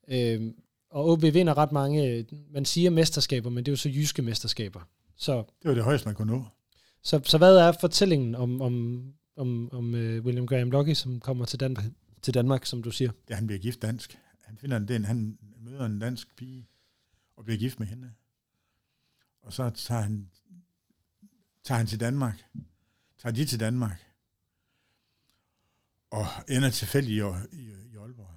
Øhm, og OB vinder ret mange, man siger mesterskaber, men det er jo så jyske mesterskaber. Så, Det var det højeste, man kunne nå. så, så hvad er fortællingen om, om, om, om uh, William Graham Locke, som kommer til Danmark, til Danmark, som du siger? Ja, han bliver gift dansk. Han finder en, den, han møder en dansk pige og bliver gift med hende. Og så tager han, tager han til Danmark. Tager de til Danmark. Og ender tilfældigt i, i, i Aalborg.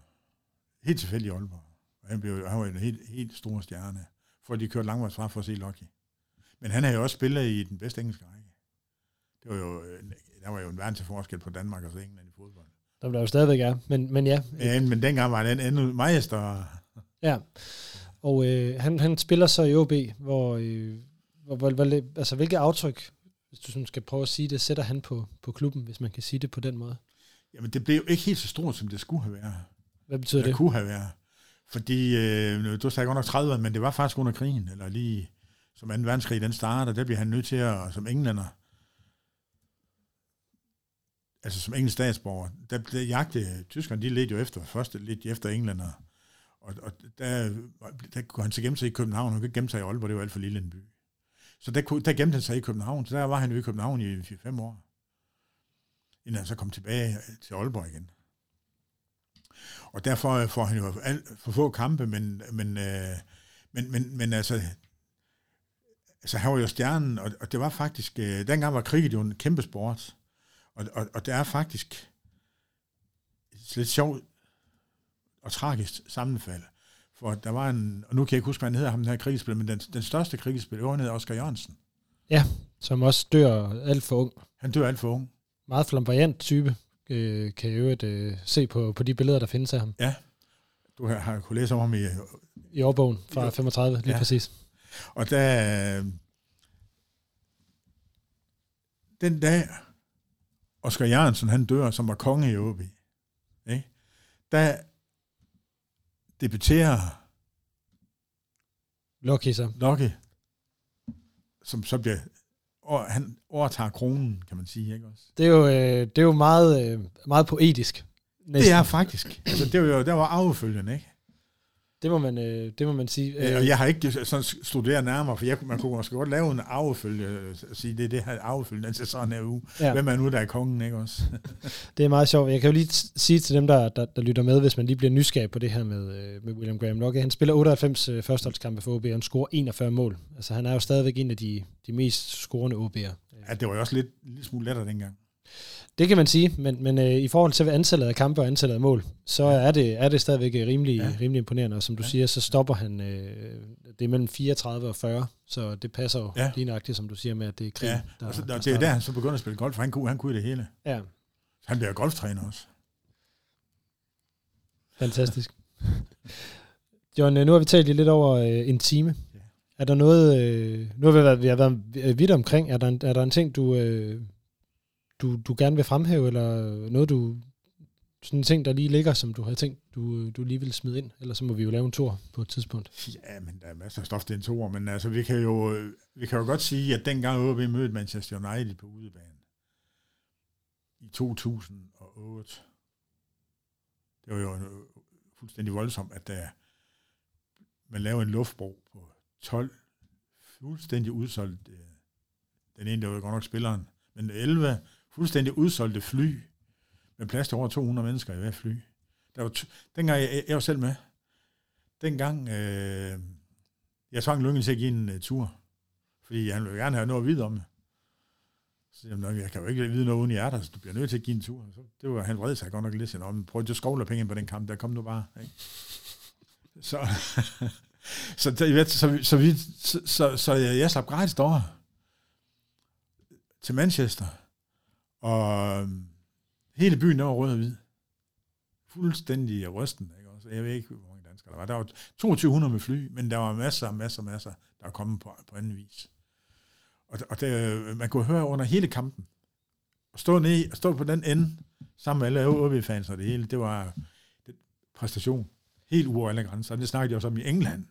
Helt tilfældigt i Aalborg. Og han, blev, han var en helt, helt stor stjerne. For de kørte langvejs fra for at se Lucky. Men han har jo også spillet i den bedste engelske række. Det var jo, øh, der var jo en verden til forskel på Danmark og så England i fodbold. Der der jo stadigvæk er, men, men ja. Ja, men dengang var den endnu meget større. ja. Og øh, han, han spiller så i OB, hvor, øh, hvor, hvor, hvor, altså hvilke aftryk, hvis du sådan skal prøve at sige det, sætter han på, på klubben, hvis man kan sige det på den måde? Jamen, det blev jo ikke helt så stort, som det skulle have været. Hvad betyder det? det? kunne have været. Fordi, øh, du sagde godt nok 30, men det var faktisk under krigen, eller lige som 2. verdenskrig, den starter, der bliver han nødt til at, som englænder, altså som engelsk statsborger, der, der jagte tyskerne, de ledte jo efter, først lidt efter englænder, og, og der, der kunne han så gemme sig i København, han kunne ikke gemme sig i Aalborg, det var alt for lille en by. Så der, der gemte han sig i København, så der var han jo i København i 4-5 år, inden han så kom tilbage til Aalborg igen. Og derfor får han jo alt, for få kampe, men, men, øh, men, men, men altså, altså, han var jo stjernen, og, og det var faktisk, øh, dengang var kriget jo en kæmpe sport, og, og, og det er faktisk et lidt sjovt og tragisk sammenfald. For der var en, og nu kan jeg ikke huske, hvad han hedder, ham den her krigsspiller, men den, den største krigsspiller, han hedder Oscar Jørgensen. Ja, som også dør alt for ung. Han dør alt for ung. Meget flamboyant type, øh, kan jo øh, se på, på de billeder, der findes af ham. Ja, du har, har kunnet læse om ham i... I årbogen fra Jo. 35, lige Ja. præcis. Og der... Den dag, Oscar Jørgensen, han dør, som var konge i Åby, ikke? der debuterer Lucky så. Lucky, som så bliver... Og han overtager kronen, kan man sige, ikke også? Det er jo, øh, det er jo meget, øh, meget poetisk. Næsten. Det er faktisk. Altså, det var jo der var arvefølgen, ikke? Det må man, øh, det må man sige. Øh, og jeg har ikke sådan studeret nærmere, for jeg, man kunne måske godt lave en arvefølge, øh, og sige, det er det her arvefølge, den ser sådan her ud. Ja. Ja. Hvem er nu, der er kongen, ikke også? Det er meget sjovt. Jeg kan jo lige sige til dem, der, der, der lytter med, hvis man lige bliver nysgerrig på det her med, øh, med William Graham Locke. Han spiller 98 øh, førsteholdskampe for OB, og han scorer 41 mål. Altså han er jo stadigvæk en af de, de mest scorende OB'er. Ja, det var jo også lidt, lille smule lettere dengang. Det kan man sige, men, men øh, i forhold til antallet af kampe og antallet af mål, så er det, er det stadigvæk øh, rimelig, ja. Rimelig imponerende. Og som du ja. Siger, så stopper han, øh, det er mellem 34 og 40, så det passer jo ja. Lige nøjagtigt, som du siger med, at det er krig, Ja, der, og så, der der, det er der, han så begynder at spille golf, for han kunne, han kunne det hele. Ja, Han bliver golftræner også. fantastisk. [laughs] John, øh, nu har vi talt lidt over øh, en time. Er der noget, øh, nu har vi været, vi har været vidt omkring, er der en, er der en ting, du, øh, du, du gerne vil fremhæve, eller noget, du, sådan en ting, der lige ligger, som du havde tænkt, du, du lige vil smide ind, eller så må vi jo lave en tur på et tidspunkt. Ja, men der er masser af stof til en tur, men altså, vi kan jo, vi kan jo godt sige, at dengang OB mødte Manchester United på udebane i 2008, det var jo en, fuldstændig voldsomt, at der, man lavede en luftbro på 12 fuldstændig udsolgt, øh, den ene, der var godt nok spilleren, men 11 fuldstændig udsolgte fly, med plads til over 200 mennesker i hver fly. Der var t- dengang, jeg, jeg var selv med, dengang, øh, jeg tvang Lyngel til at give en uh, tur, fordi han ville gerne have noget at vide om det. Så siger jeg, jeg kan jo ikke vide noget uden hjertet, så du bliver nødt til at give en tur. Så det var, han vred sig godt nok lidt, sådan, om prøv at skovle penge på den kamp, der kom nu bare. Ikke? Så, så, så, så, så, så, vi, så, så, så jeg, jeg slap gratis derovre til Manchester, og øhm, hele byen der var rød og hvid. Fuldstændig rysten, ikke? også? Jeg ved ikke, hvor mange danskere der var. Der var 2200 med fly, men der var masser, masser, masser, der var kommet på, på anden vis. Og, og det, øh, man kunne høre under hele kampen, og stå, ned, og stå på den ende, sammen med alle OB-fans og det hele, det var det, præstation. Helt ude over alle grænser. Det snakkede jeg også om i England.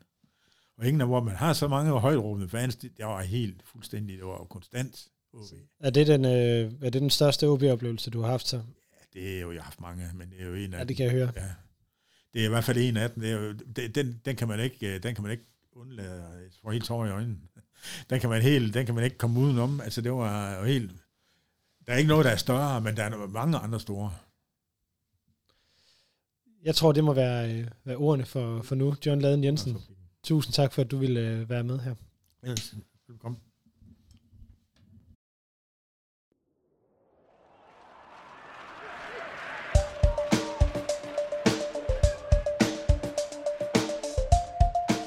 Og England, hvor man har så mange højtråbende fans, det, det var helt fuldstændig, det var konstant OB. Er det den, øh, er det den største OB-oplevelse, du har haft så? Ja, det er jo, jeg har haft mange, men det er jo en af Ja, det kan jeg høre. Ja. Det er i hvert fald en af dem. Det er jo, det, den, den, kan man ikke, øh, den kan man ikke undlade at få helt tår i øjnene. [laughs] Den kan man helt, den kan man ikke komme udenom. Altså det var jo helt, der er ikke noget, der er større, men der er mange andre store. Jeg tror, det må være, øh, være ordene for, for nu. John Laden Jensen, tusind tak for, at du ville øh, være med her. velkommen.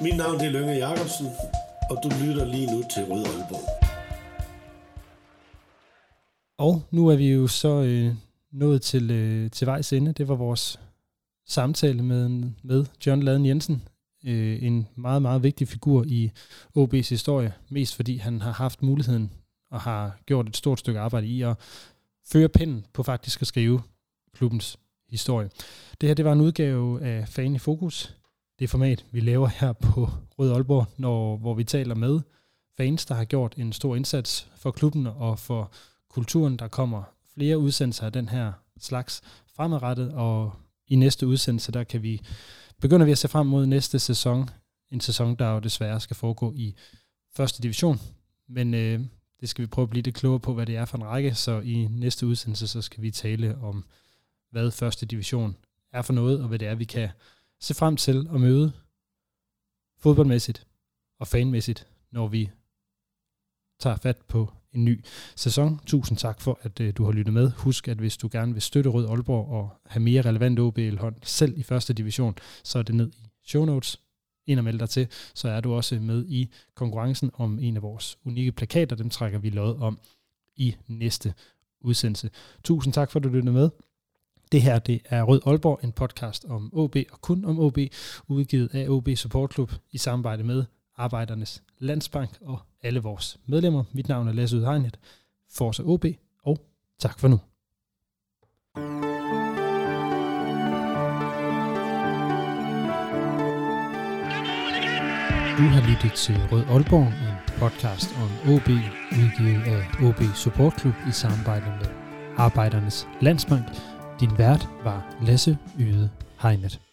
Mit navn er Lønge Jacobsen, og du lytter lige nu til Rød Aalborg. Og nu er vi jo så øh, nået til, øh, til vejs ende. Det var vores samtale med, med John Laden Jensen. Øh, en meget, meget vigtig figur i OB's historie. Mest fordi han har haft muligheden og har gjort et stort stykke arbejde i at føre pinden på faktisk at skrive klubbens historie. Det her det var en udgave af Fan i Fokus. Det format, vi laver her på Rød Aalborg, når, hvor vi taler med fans, der har gjort en stor indsats for klubben og for kulturen. Der kommer flere udsendelser af den her slags fremadrettet, og i næste udsendelse, der kan vi begynder vi at se frem mod næste sæson. En sæson, der jo desværre skal foregå i første division. Men øh, det skal vi prøve at blive lidt klogere på, hvad det er for en række. Så i næste udsendelse, så skal vi tale om, hvad første division er for noget, og hvad det er, vi kan se frem til at møde fodboldmæssigt og fanmæssigt, når vi tager fat på en ny sæson. Tusind tak for, at øh, du har lyttet med. Husk, at hvis du gerne vil støtte Rød Aalborg og have mere relevant OBL-hånd selv i første division, så er det ned i show notes ind og meld dig til, så er du også med i konkurrencen om en af vores unikke plakater. Dem trækker vi lod om i næste udsendelse. Tusind tak for, at du lyttede med. Det her det er Rød Aalborg, en podcast om OB og kun om OB, udgivet af OB Support Club i samarbejde med Arbejdernes Landsbank og alle vores medlemmer. Mit navn er Lasse Udhegnet, Forza OB, og tak for nu. Du har lyttet til Rød Aalborg, en podcast om OB, udgivet af OB Support Club i samarbejde med Arbejdernes Landsbank. Din vært var Lasse Yde Hegnet.